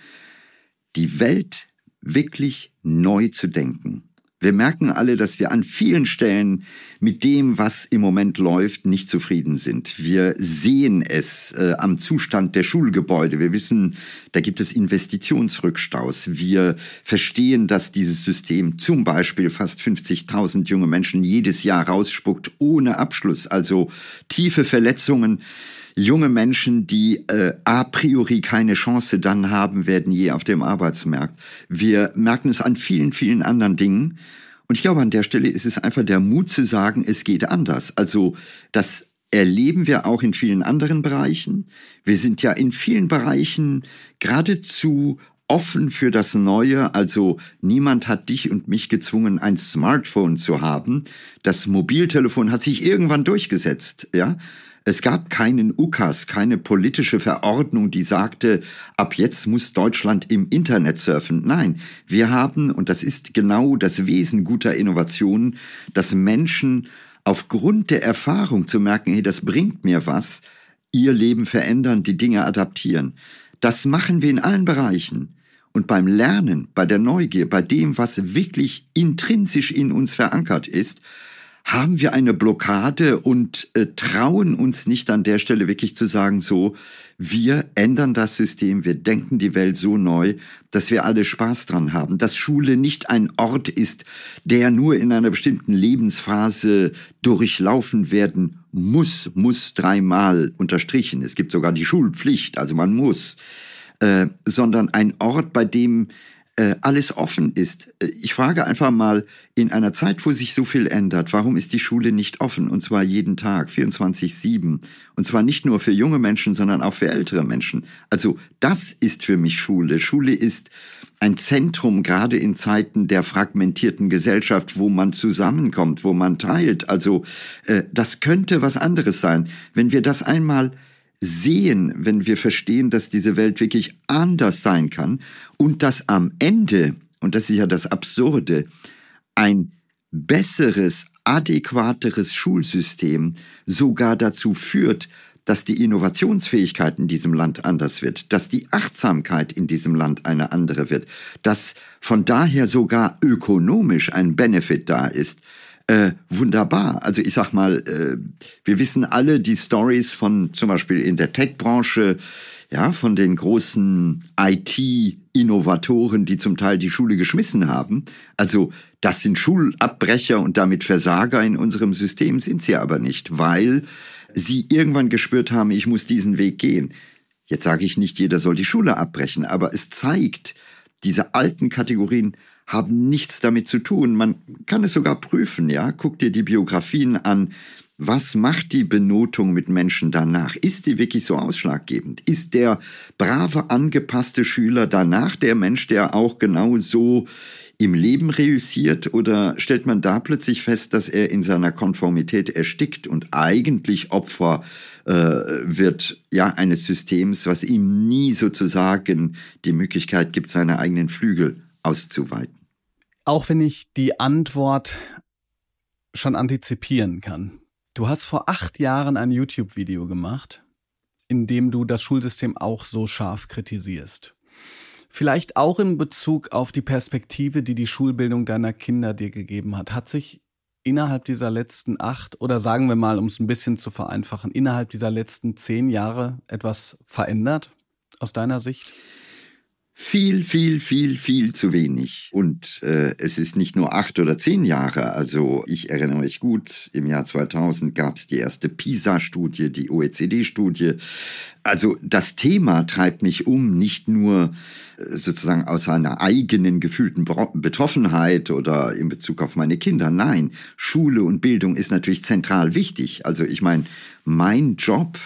die Welt wirklich neu zu denken. Wir merken alle, dass wir an vielen Stellen mit dem, was im Moment läuft, nicht zufrieden sind. Wir sehen es äh, am Zustand der Schulgebäude. Wir wissen, da gibt es Investitionsrückstaus. Wir verstehen, dass dieses System zum Beispiel fast 50.000 junge Menschen jedes Jahr rausspuckt ohne Abschluss, also tiefe Verletzungen junge Menschen, die äh, a priori keine Chance dann haben werden je auf dem Arbeitsmarkt. Wir merken es an vielen, vielen anderen Dingen. Und ich glaube, an der Stelle ist es einfach der Mut zu sagen, es geht anders. Also das erleben wir auch in vielen anderen Bereichen. Wir sind ja in vielen Bereichen geradezu offen für das Neue. Also niemand hat dich und mich gezwungen, ein Smartphone zu haben. Das Mobiltelefon hat sich irgendwann durchgesetzt, ja. Es gab keinen UKAS, keine politische Verordnung, die sagte, ab jetzt muss Deutschland im Internet surfen. Nein, wir haben, und das ist genau das Wesen guter Innovationen, dass Menschen aufgrund der Erfahrung zu merken, hey, das bringt mir was, ihr Leben verändern, die Dinge adaptieren. Das machen wir in allen Bereichen. Und beim Lernen, bei der Neugier, bei dem, was wirklich intrinsisch in uns verankert ist, haben wir eine Blockade und äh, trauen uns nicht an der Stelle wirklich zu sagen, so, wir ändern das System, wir denken die Welt so neu, dass wir alle Spaß dran haben, dass Schule nicht ein Ort ist, der nur in einer bestimmten Lebensphase durchlaufen werden muss, muss dreimal unterstrichen. Es gibt sogar die Schulpflicht, also man muss, äh, sondern ein Ort, bei dem alles offen ist. Äh, ich frage einfach mal, in einer Zeit, wo sich so viel ändert, warum ist die Schule nicht offen? Und zwar jeden Tag, 24-7. Und zwar nicht nur für junge Menschen, sondern auch für ältere Menschen. Also das ist für mich Schule. Schule ist ein Zentrum, gerade in Zeiten der fragmentierten Gesellschaft, wo man zusammenkommt, wo man teilt. Also äh, das könnte was anderes sein. Wenn wir das einmal sehen, wenn wir verstehen, dass diese Welt wirklich anders sein kann und dass am Ende, und das ist ja das Absurde, ein besseres, adäquateres Schulsystem sogar dazu führt, dass die Innovationsfähigkeit in diesem Land anders wird, dass die Achtsamkeit in diesem Land eine andere wird, dass von daher sogar ökonomisch ein Benefit da ist, äh, wunderbar. Also ich sag mal, äh, wir wissen alle die Stories von zum Beispiel in der Tech-Branche, ja, von den großen IT-Innovatoren, die zum Teil die Schule geschmissen haben. Also das sind Schulabbrecher und damit Versager in unserem System sind sie aber nicht, weil sie irgendwann gespürt haben, ich muss diesen Weg gehen. Jetzt sage ich nicht, jeder soll die Schule abbrechen, aber es zeigt, diese alten Kategorien haben nichts damit zu tun. Man kann es sogar prüfen, ja. Guck dir die Biografien an. Was macht die Benotung mit Menschen danach? Ist die wirklich so ausschlaggebend? Ist der brave, angepasste Schüler danach der Mensch, der auch genau so im Leben reüssiert oder stellt man da plötzlich fest, dass er in seiner Konformität erstickt und eigentlich Opfer wird ja eines Systems, was ihm nie sozusagen die Möglichkeit gibt, seine eigenen Flügel auszuweiten?
Auch wenn ich die Antwort schon antizipieren kann. Du hast vor acht Jahren ein YouTube-Video gemacht, in dem du das Schulsystem auch so scharf kritisierst. Vielleicht auch in Bezug auf die Perspektive, die die Schulbildung deiner Kinder dir gegeben hat. Hat sich innerhalb dieser letzten acht oder sagen wir mal, um es ein bisschen zu vereinfachen, innerhalb dieser letzten zehn Jahre etwas verändert aus deiner Sicht?
Viel, viel, viel, viel zu wenig. Und äh, es ist nicht nur acht oder zehn Jahre. Also ich erinnere mich gut, im Jahr 2000 gab es die erste PISA-Studie, die OECD-Studie. Also das Thema treibt mich um, nicht nur äh, sozusagen aus einer eigenen gefühlten Betroffenheit oder in Bezug auf meine Kinder. Nein, Schule und Bildung ist natürlich zentral wichtig. Also ich meine, mein Job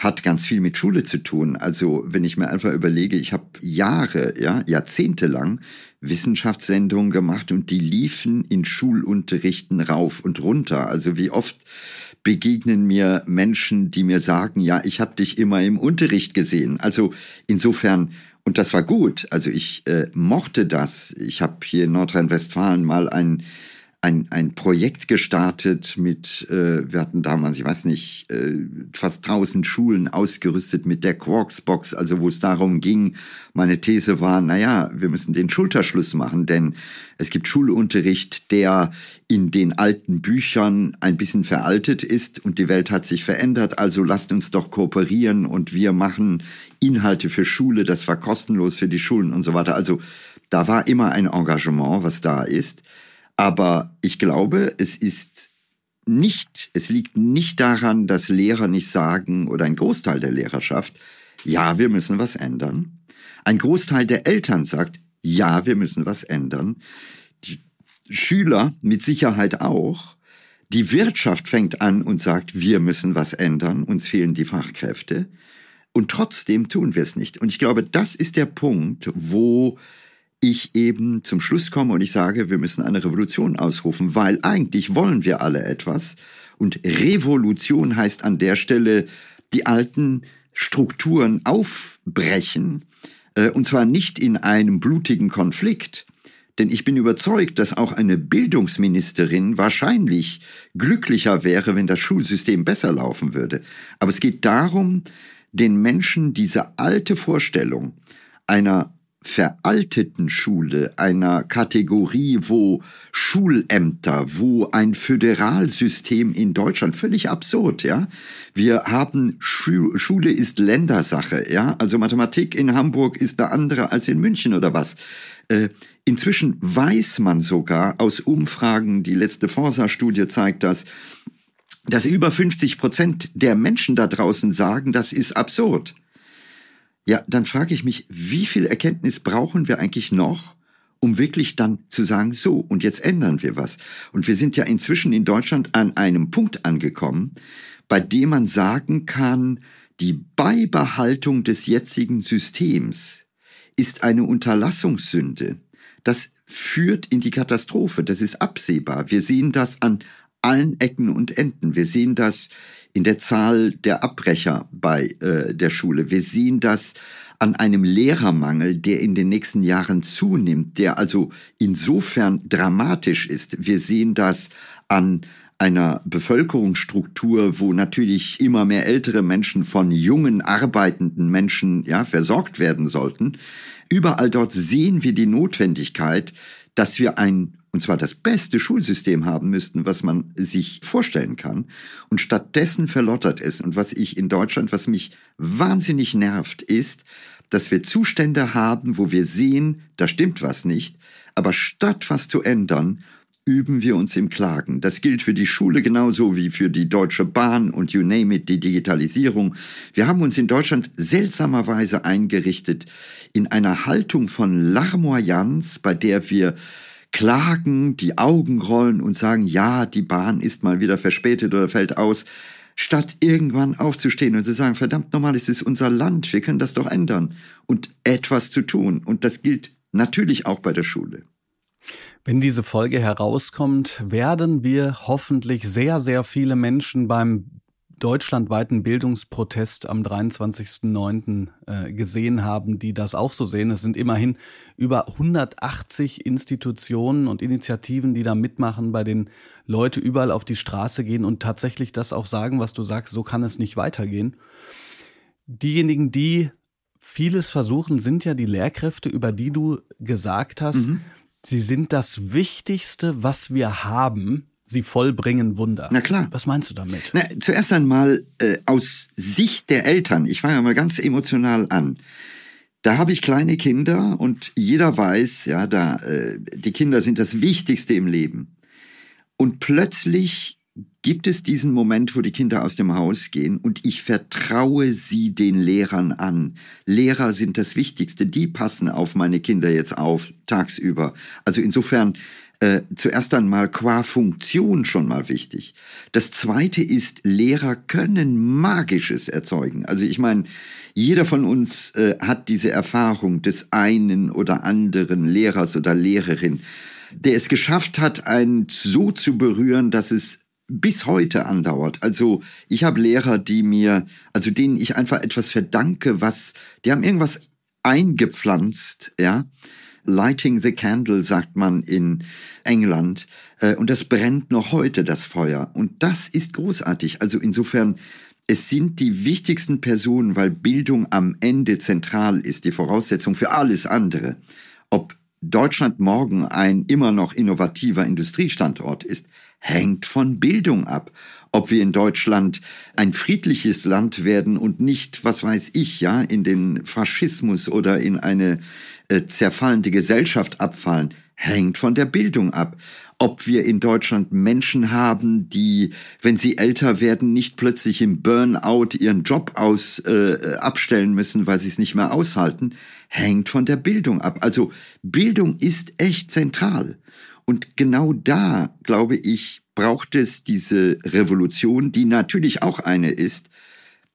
hat ganz viel mit Schule zu tun. Also wenn ich mir einfach überlege, ich habe Jahre, ja, jahrzehntelang Wissenschaftssendungen gemacht und die liefen in Schulunterrichten rauf und runter. Also wie oft begegnen mir Menschen, die mir sagen, ja, ich habe dich immer im Unterricht gesehen. Also insofern und das war gut. Also ich äh, mochte das. Ich habe hier in Nordrhein-Westfalen mal ein ein, ein Projekt gestartet mit, äh, wir hatten damals, ich weiß nicht, äh, fast 1000 Schulen ausgerüstet mit der Quarksbox, also wo es darum ging, meine These war, naja, wir müssen den Schulterschluss machen, denn es gibt Schulunterricht, der in den alten Büchern ein bisschen veraltet ist und die Welt hat sich verändert, also lasst uns doch kooperieren und wir machen Inhalte für Schule, das war kostenlos für die Schulen und so weiter. Also da war immer ein Engagement, was da ist. Aber ich glaube, es ist nicht, es liegt nicht daran, dass Lehrer nicht sagen oder ein Großteil der Lehrerschaft, ja, wir müssen was ändern. Ein Großteil der Eltern sagt, ja, wir müssen was ändern. Die Schüler mit Sicherheit auch. Die Wirtschaft fängt an und sagt, wir müssen was ändern, uns fehlen die Fachkräfte. Und trotzdem tun wir es nicht. Und ich glaube, das ist der Punkt, wo ich eben zum Schluss komme und ich sage, wir müssen eine Revolution ausrufen, weil eigentlich wollen wir alle etwas. Und Revolution heißt an der Stelle die alten Strukturen aufbrechen, äh, und zwar nicht in einem blutigen Konflikt, denn ich bin überzeugt, dass auch eine Bildungsministerin wahrscheinlich glücklicher wäre, wenn das Schulsystem besser laufen würde. Aber es geht darum, den Menschen diese alte Vorstellung einer veralteten Schule, einer Kategorie, wo Schulämter, wo ein Föderalsystem in Deutschland, völlig absurd, ja. Wir haben Schu Schule ist Ländersache, ja. Also Mathematik in Hamburg ist eine andere als in München oder was. Äh, inzwischen weiß man sogar aus Umfragen, die letzte Forsa-Studie zeigt das, dass über 50 Prozent der Menschen da draußen sagen, das ist absurd. Ja, dann frage ich mich, wie viel Erkenntnis brauchen wir eigentlich noch, um wirklich dann zu sagen, so, und jetzt ändern wir was. Und wir sind ja inzwischen in Deutschland an einem Punkt angekommen, bei dem man sagen kann, die Beibehaltung des jetzigen Systems ist eine Unterlassungssünde. Das führt in die Katastrophe. Das ist absehbar. Wir sehen das an allen Ecken und Enden. Wir sehen das in der Zahl der Abbrecher bei äh, der Schule. Wir sehen das an einem Lehrermangel, der in den nächsten Jahren zunimmt, der also insofern dramatisch ist. Wir sehen das an einer Bevölkerungsstruktur, wo natürlich immer mehr ältere Menschen von jungen arbeitenden Menschen ja versorgt werden sollten. Überall dort sehen wir die Notwendigkeit, dass wir ein und zwar das beste Schulsystem haben müssten, was man sich vorstellen kann. Und stattdessen verlottert es. Und was ich in Deutschland, was mich wahnsinnig nervt, ist, dass wir Zustände haben, wo wir sehen, da stimmt was nicht, aber statt was zu ändern, üben wir uns im Klagen. Das gilt für die Schule genauso wie für die Deutsche Bahn und you name it, die Digitalisierung. Wir haben uns in Deutschland seltsamerweise eingerichtet in einer Haltung von Larmoyanz, bei der wir klagen, die Augen rollen und sagen, ja, die Bahn ist mal wieder verspätet oder fällt aus, statt irgendwann aufzustehen und zu sagen, verdammt nochmal, es ist unser Land, wir können das doch ändern und etwas zu tun. Und das gilt natürlich auch bei der Schule.
Wenn diese Folge herauskommt, werden wir hoffentlich sehr, sehr viele Menschen beim deutschlandweiten Bildungsprotest am 23.09. Äh, gesehen haben, die das auch so sehen. Es sind immerhin über 180 Institutionen und Initiativen, die da mitmachen, bei denen Leute überall auf die Straße gehen und tatsächlich das auch sagen, was du sagst, so kann es nicht weitergehen. Diejenigen, die vieles versuchen, sind ja die Lehrkräfte, über die du gesagt hast, mhm. sie sind das Wichtigste, was wir haben sie vollbringen Wunder.
Na klar.
Was meinst du damit?
Na, zuerst einmal äh, aus Sicht der Eltern, ich fange mal ganz emotional an. Da habe ich kleine Kinder und jeder weiß, ja, da äh, die Kinder sind das Wichtigste im Leben. Und plötzlich gibt es diesen Moment, wo die Kinder aus dem Haus gehen und ich vertraue sie den Lehrern an. Lehrer sind das Wichtigste, die passen auf meine Kinder jetzt auf tagsüber. Also insofern äh, zuerst einmal qua Funktion schon mal wichtig. Das zweite ist, Lehrer können Magisches erzeugen. Also ich meine, jeder von uns äh, hat diese Erfahrung des einen oder anderen Lehrers oder Lehrerin, der es geschafft hat, einen so zu berühren, dass es bis heute andauert. Also ich habe Lehrer, die mir, also denen ich einfach etwas verdanke, was, die haben irgendwas eingepflanzt, ja, lighting the candle, sagt man in England. Äh, und das brennt noch heute, das Feuer. Und das ist großartig. Also insofern, es sind die wichtigsten Personen, weil Bildung am Ende zentral ist, die Voraussetzung für alles andere. Ob Deutschland morgen ein immer noch innovativer Industriestandort ist, hängt von Bildung ab. Ob wir in Deutschland ein friedliches Land werden und nicht, was weiß ich, ja, in den Faschismus oder in eine äh, zerfallende Gesellschaft abfallen, hängt von der Bildung ab ob wir in Deutschland Menschen haben, die, wenn sie älter werden, nicht plötzlich im Burnout ihren Job aus äh, abstellen müssen, weil sie es nicht mehr aushalten, hängt von der Bildung ab. Also Bildung ist echt zentral. Und genau da, glaube ich, braucht es diese Revolution, die natürlich auch eine ist,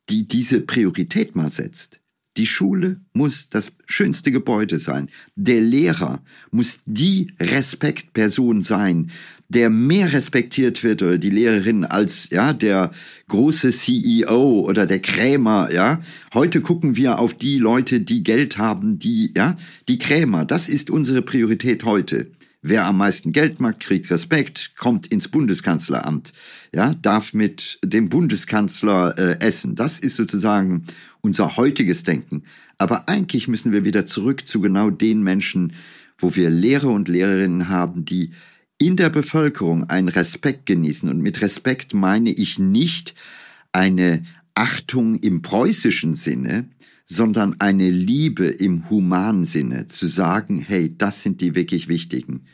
die diese Priorität mal setzt. Die Schule muss das schönste Gebäude sein. Der Lehrer muss die Respektperson sein, der mehr respektiert wird oder die Lehrerin als ja der große CEO oder der Krämer. Ja, heute gucken wir auf die Leute, die Geld haben, die ja die Krämer. Das ist unsere Priorität heute. Wer am meisten Geld macht, kriegt Respekt, kommt ins Bundeskanzleramt, ja, darf mit dem Bundeskanzler äh, essen. Das ist sozusagen unser heutiges Denken. Aber eigentlich müssen wir wieder zurück zu genau den Menschen, wo wir Lehrer und Lehrerinnen haben, die in der Bevölkerung einen Respekt genießen. Und mit Respekt meine ich nicht eine Achtung im preußischen Sinne, sondern eine Liebe im humanen Sinne, zu sagen, hey, das sind die wirklich wichtigen.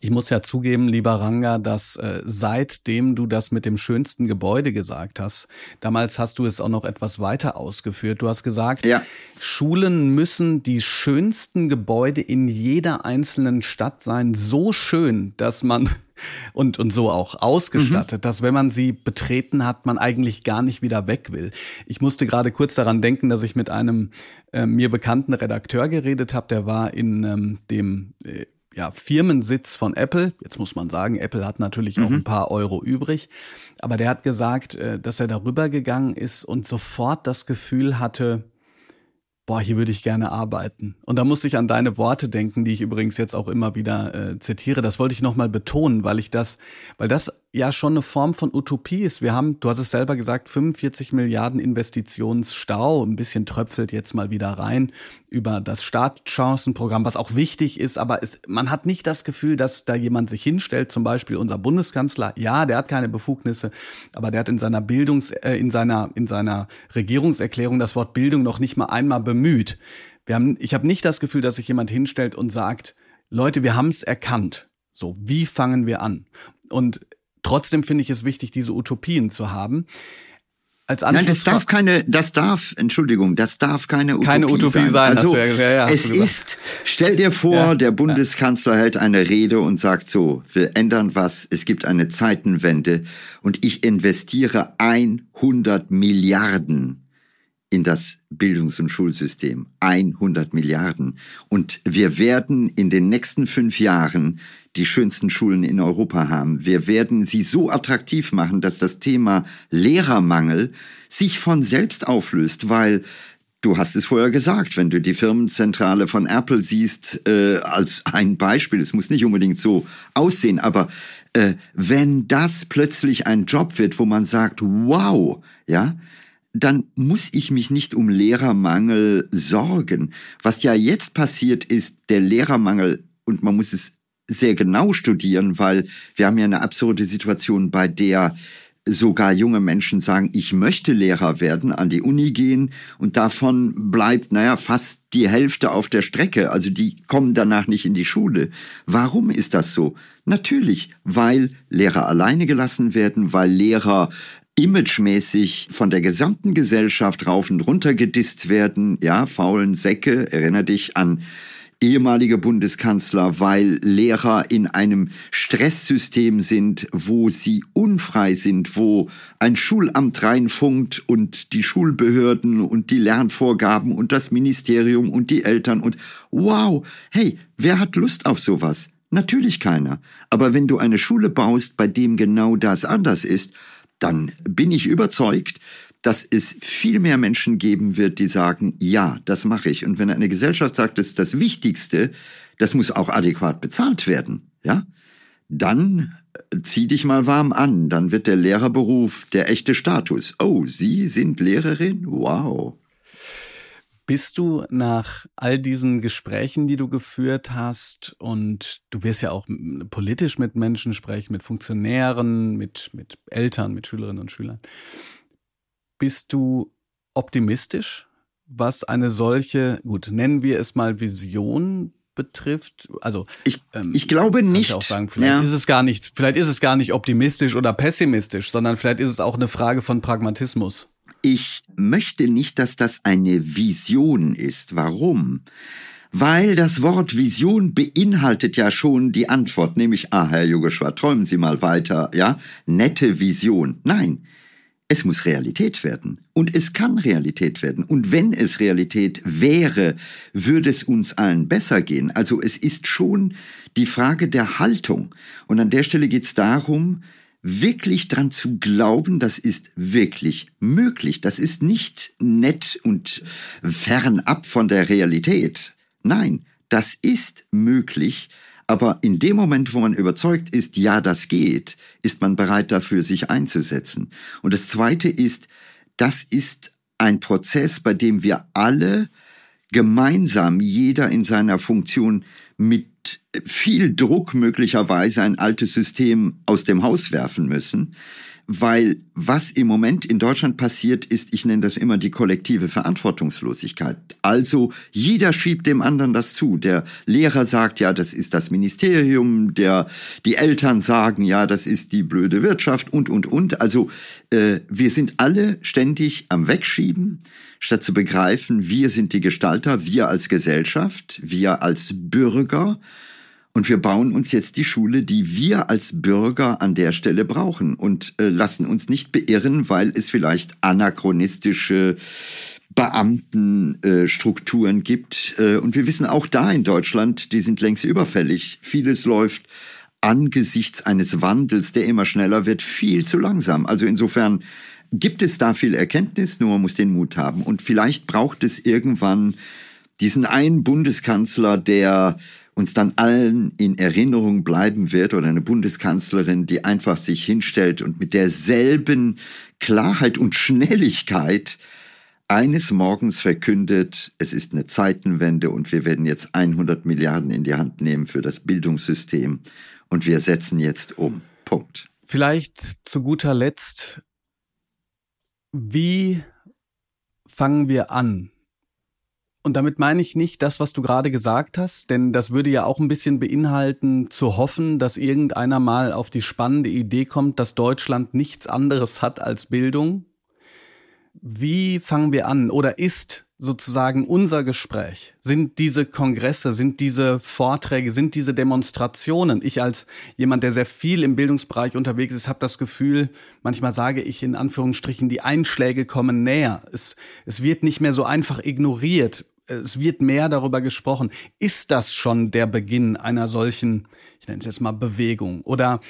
Ich muss ja zugeben, lieber Ranga, dass äh, seitdem du das mit dem schönsten Gebäude gesagt hast, damals hast du es auch noch etwas weiter ausgeführt. Du hast gesagt, ja. Schulen müssen die schönsten Gebäude in jeder einzelnen Stadt sein, so schön, dass man und, und so auch ausgestattet, mhm. dass wenn man sie betreten hat, man eigentlich gar nicht wieder weg will. Ich musste gerade kurz daran denken, dass ich mit einem äh, mir bekannten Redakteur geredet habe, der war in ähm, dem äh, ja, Firmensitz von Apple. Jetzt muss man sagen, Apple hat natürlich mhm. auch ein paar Euro übrig. Aber der hat gesagt, äh, dass er darüber gegangen ist und sofort das Gefühl hatte, boah, hier würde ich gerne arbeiten. Und da muss ich an deine Worte denken, die ich übrigens jetzt auch immer wieder äh, zitiere. Das wollte ich nochmal betonen, weil ich das, weil das ja schon eine Form von Utopie ist. Wir haben, du hast es selber gesagt, 45 Milliarden Investitionsstau. Ein bisschen tröpfelt jetzt mal wieder rein über das Startchancenprogramm, was auch wichtig ist. Aber es, man hat nicht das Gefühl, dass da jemand sich hinstellt, zum Beispiel unser Bundeskanzler. Ja, der hat keine Befugnisse, aber der hat in seiner Bildungs, äh, in seiner, in seiner Regierungserklärung das Wort Bildung noch nicht mal einmal bemüht. Wir haben, ich habe nicht das Gefühl, dass sich jemand hinstellt und sagt, Leute, wir haben es erkannt. So, wie fangen wir an? Und Trotzdem finde ich es wichtig, diese Utopien zu haben.
Nein, das darf keine, das darf, Entschuldigung, das darf keine Utopie,
keine Utopie sein. sein
also, ja, ja, es ist, stell dir vor, ja, der Bundeskanzler hält eine Rede und sagt so, wir ändern was, es gibt eine Zeitenwende und ich investiere 100 Milliarden in das Bildungs- und Schulsystem. 100 Milliarden. Und wir werden in den nächsten fünf Jahren die schönsten Schulen in Europa haben. Wir werden sie so attraktiv machen, dass das Thema Lehrermangel sich von selbst auflöst, weil Du hast es vorher gesagt, wenn du die Firmenzentrale von Apple siehst, äh, als ein Beispiel, es muss nicht unbedingt so aussehen, aber äh, wenn das plötzlich ein Job wird, wo man sagt, wow, ja, dann muss ich mich nicht um Lehrermangel sorgen. Was ja jetzt passiert ist, der Lehrermangel, und man muss es sehr genau studieren, weil wir haben ja eine absurde Situation, bei der sogar junge Menschen sagen, ich möchte Lehrer werden, an die Uni gehen und davon bleibt, naja, fast die Hälfte auf der Strecke. Also die kommen danach nicht in die Schule. Warum ist das so? Natürlich, weil Lehrer alleine gelassen werden, weil Lehrer imagemäßig von der gesamten Gesellschaft rauf und runter gedisst werden, ja, faulen Säcke, erinnere dich an ehemalige Bundeskanzler, weil Lehrer in einem Stresssystem sind, wo sie unfrei sind, wo ein Schulamt reinfunkt und die Schulbehörden und die Lernvorgaben und das Ministerium und die Eltern und wow, hey, wer hat Lust auf sowas? Natürlich keiner. Aber wenn du eine Schule baust, bei dem genau das anders ist, dann bin ich überzeugt, dass es viel mehr Menschen geben wird, die sagen, ja, das mache ich. Und wenn eine Gesellschaft sagt, das ist das Wichtigste, das muss auch adäquat bezahlt werden, ja? Dann äh, zieh dich mal warm an, dann wird der Lehrerberuf der echte Status. Oh, Sie sind Lehrerin? Wow.
Bist du nach all diesen Gesprächen, die du geführt hast, und du wirst ja auch politisch mit Menschen sprechen, mit Funktionären, mit, mit Eltern, mit Schülerinnen und Schülern, bist du optimistisch, was eine solche, gut, nennen wir es mal Vision betrifft? Also
ich, ähm, ich glaube nicht.
Auch sagen, vielleicht ja. ist es gar nicht, vielleicht ist es gar nicht optimistisch oder pessimistisch, sondern vielleicht ist es auch eine Frage von Pragmatismus.
Ich möchte nicht, dass das eine Vision ist. Warum? Weil das Wort Vision beinhaltet ja schon die Antwort, nämlich, ah, Herr Yogeshwar, träumen Sie mal weiter, ja? Nette Vision. Nein, es muss Realität werden. Und es kann Realität werden. Und wenn es Realität wäre, würde es uns allen besser gehen. Also es ist schon die Frage der Haltung. Und an der Stelle geht es darum, wirklich dran zu glauben, das ist wirklich möglich. Das ist nicht nett und fernab von der Realität. Nein, das ist möglich. Aber in dem Moment, wo man überzeugt ist, ja, das geht, ist man bereit dafür, sich einzusetzen. Und das Zweite ist, das ist ein Prozess, bei dem wir alle gemeinsam, jeder in seiner Funktion mit viel Druck möglicherweise ein altes System aus dem Haus werfen müssen, weil was im Moment in Deutschland passiert ist, ich nenne das immer die kollektive Verantwortungslosigkeit. Also jeder schiebt dem anderen das zu. Der Lehrer sagt, ja, das ist das Ministerium, der, die Eltern sagen, ja, das ist die blöde Wirtschaft und, und, und. Also äh, wir sind alle ständig am Wegschieben, statt zu begreifen, wir sind die Gestalter, wir als Gesellschaft, wir als Bürger und wir bauen uns jetzt die Schule, die wir als Bürger an der Stelle brauchen und äh, lassen uns nicht beirren, weil es vielleicht anachronistische Beamtenstrukturen äh, gibt. Äh, und wir wissen auch da in Deutschland, die sind längst überfällig. Vieles läuft angesichts eines Wandels, der immer schneller wird, viel zu langsam. Also insofern gibt es da viel Erkenntnis, nur man muss den Mut haben. Und vielleicht braucht es irgendwann diesen einen Bundeskanzler, der uns dann allen in Erinnerung bleiben wird oder eine Bundeskanzlerin, die einfach sich hinstellt und mit derselben Klarheit und Schnelligkeit eines Morgens verkündet, es ist eine Zeitenwende und wir werden jetzt 100 Milliarden in die Hand nehmen für das Bildungssystem und wir setzen jetzt um. Punkt.
Vielleicht zu guter Letzt, wie fangen wir an, und damit meine ich nicht das, was du gerade gesagt hast, denn das würde ja auch ein bisschen beinhalten, zu hoffen, dass irgendeiner mal auf die spannende Idee kommt, dass Deutschland nichts anderes hat als Bildung. Wie fangen wir an? Oder ist sozusagen unser Gespräch? Sind diese Kongresse, sind diese Vorträge, sind diese Demonstrationen? Ich als jemand, der sehr viel im Bildungsbereich unterwegs ist, habe das Gefühl, manchmal sage ich in Anführungsstrichen, die Einschläge kommen näher. Es, es wird nicht mehr so einfach ignoriert es wird mehr darüber gesprochen. Ist das schon der Beginn einer solchen, ich nenne es jetzt mal Bewegung? Oder,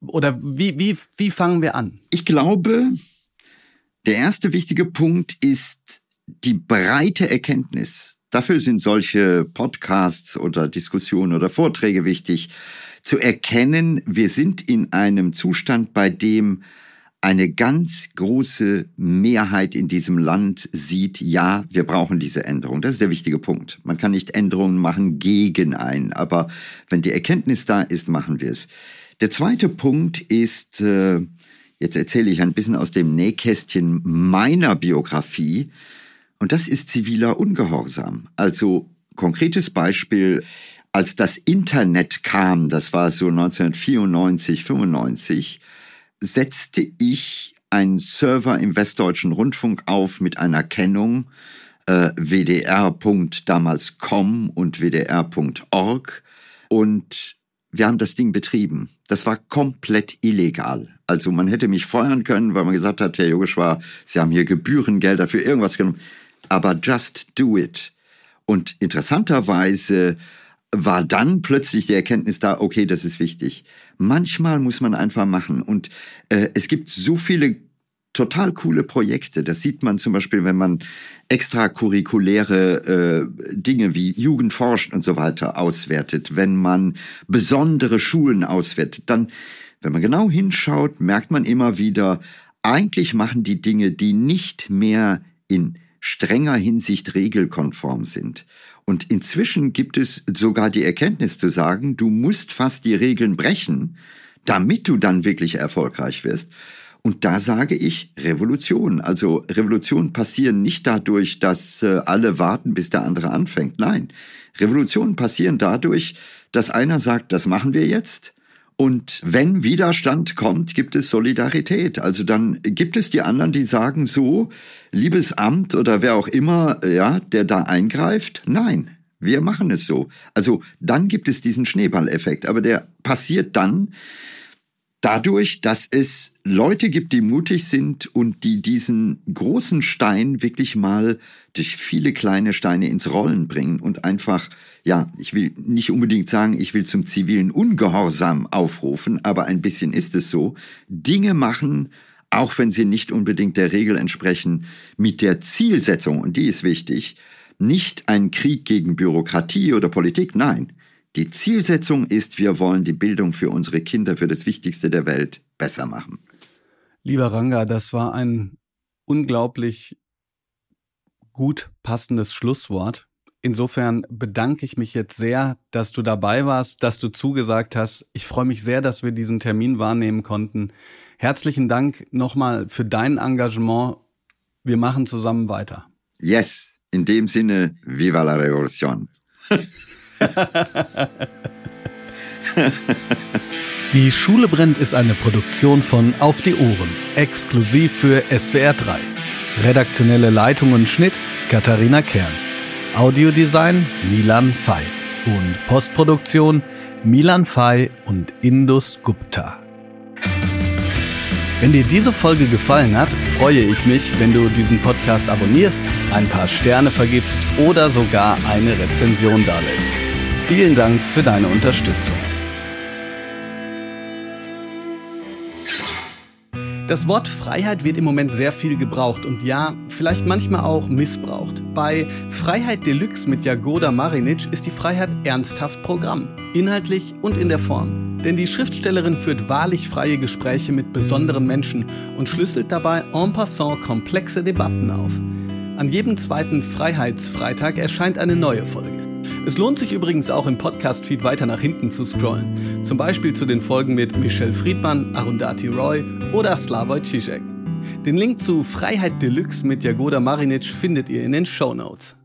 oder wie, wie, wie fangen wir an?
Ich glaube, der erste wichtige Punkt ist die breite Erkenntnis. Dafür sind solche Podcasts oder Diskussionen oder Vorträge wichtig, zu erkennen, wir sind in einem Zustand, bei dem eine ganz große Mehrheit in diesem Land sieht, ja, wir brauchen diese Änderung. Das ist der wichtige Punkt. Man kann nicht Änderungen machen gegen einen, aber wenn die Erkenntnis da ist, machen wir es. Der zweite Punkt ist, äh, jetzt erzähle ich ein bisschen aus dem Nähkästchen meiner Biografie, und das ist ziviler Ungehorsam. Also konkretes Beispiel, als das Internet kam, das war so 1994, 95, setzte ich einen Server im Westdeutschen Rundfunk auf mit einer Kennung äh, wdr. damals com und wdr.org und wir haben das Ding betrieben. Das war komplett illegal. Also man hätte mich feuern können, weil man gesagt hat, Herr Yogeshwar, Sie haben hier Gebührengelder für irgendwas genommen. Aber just do it. Und interessanterweise war dann plötzlich die Erkenntnis da, okay, das ist wichtig. Manchmal muss man einfach machen. Und äh, es gibt so viele total coole Projekte. Das sieht man zum Beispiel, wenn man extracurriculäre äh, Dinge wie Jugend forscht und so weiter auswertet, wenn man besondere Schulen auswertet, dann, wenn man genau hinschaut, merkt man immer wieder, eigentlich machen die Dinge, die nicht mehr in strenger Hinsicht regelkonform sind. Und inzwischen gibt es sogar die Erkenntnis zu sagen, du musst fast die Regeln brechen, damit du dann wirklich erfolgreich wirst. Und da sage ich Revolution. Also Revolutionen passieren nicht dadurch, dass äh, alle warten, bis der andere anfängt. Nein, Revolutionen passieren dadurch, dass einer sagt, das machen wir jetzt. Und wenn Widerstand kommt, gibt es Solidarität. Also dann gibt es die anderen, die sagen so, liebes Amt oder wer auch immer, ja, der da eingreift. Nein, wir machen es so. Also dann gibt es diesen Schneeballeffekt. Aber der passiert dann, dadurch, dass es Leute gibt, die mutig sind und die diesen großen Stein wirklich mal durch viele kleine Steine ins Rollen bringen und einfach, ja, ich will nicht unbedingt sagen, ich will zum zivilen Ungehorsam aufrufen, aber ein bisschen ist es so, Dinge machen, auch wenn sie nicht unbedingt der Regel entsprechen, mit der Zielsetzung, und die ist wichtig, nicht ein Krieg gegen Bürokratie oder Politik, nein, die Zielsetzung ist, wir wollen die Bildung für unsere Kinder, für das Wichtigste der Welt besser machen.
Lieber Ranga, das war ein unglaublich gut passendes Schlusswort. Insofern bedanke ich mich jetzt sehr, dass du dabei warst, dass du zugesagt hast. Ich freue mich sehr, dass wir diesen Termin wahrnehmen konnten. Herzlichen Dank nochmal für dein Engagement. Wir machen zusammen weiter.
Yes, in dem Sinne, viva la revolution.
Die Schule brennt ist eine Produktion von Auf die Ohren, exklusiv für SWR 3. Redaktionelle Leitung und Schnitt Katharina Kern. Audiodesign Milan Fay und Postproduktion Milan Fay und Indus Gupta. Wenn dir diese Folge gefallen hat, freue ich mich, wenn du diesen Podcast abonnierst, ein paar Sterne vergibst oder sogar eine Rezension dalässt. Vielen Dank für deine Unterstützung. Das Wort Freiheit wird im Moment sehr viel gebraucht und ja, vielleicht manchmal auch missbraucht. Bei Freiheit Deluxe mit Jagoda Marinic ist die Freiheit ernsthaft Programm, inhaltlich und in der Form. Denn die Schriftstellerin führt wahrlich freie Gespräche mit besonderen Menschen und schlüsselt dabei en passant komplexe Debatten auf. An jedem zweiten Freiheitsfreitag erscheint eine neue Folge. Es lohnt sich übrigens auch im Podcast-Feed weiter nach hinten zu scrollen. Zum Beispiel zu den Folgen mit Michelle Friedmann, Arundhati Roy oder Slavoj Žižek. Den Link zu Freiheit Deluxe mit Jagoda Marinic findet ihr in den Show Notes.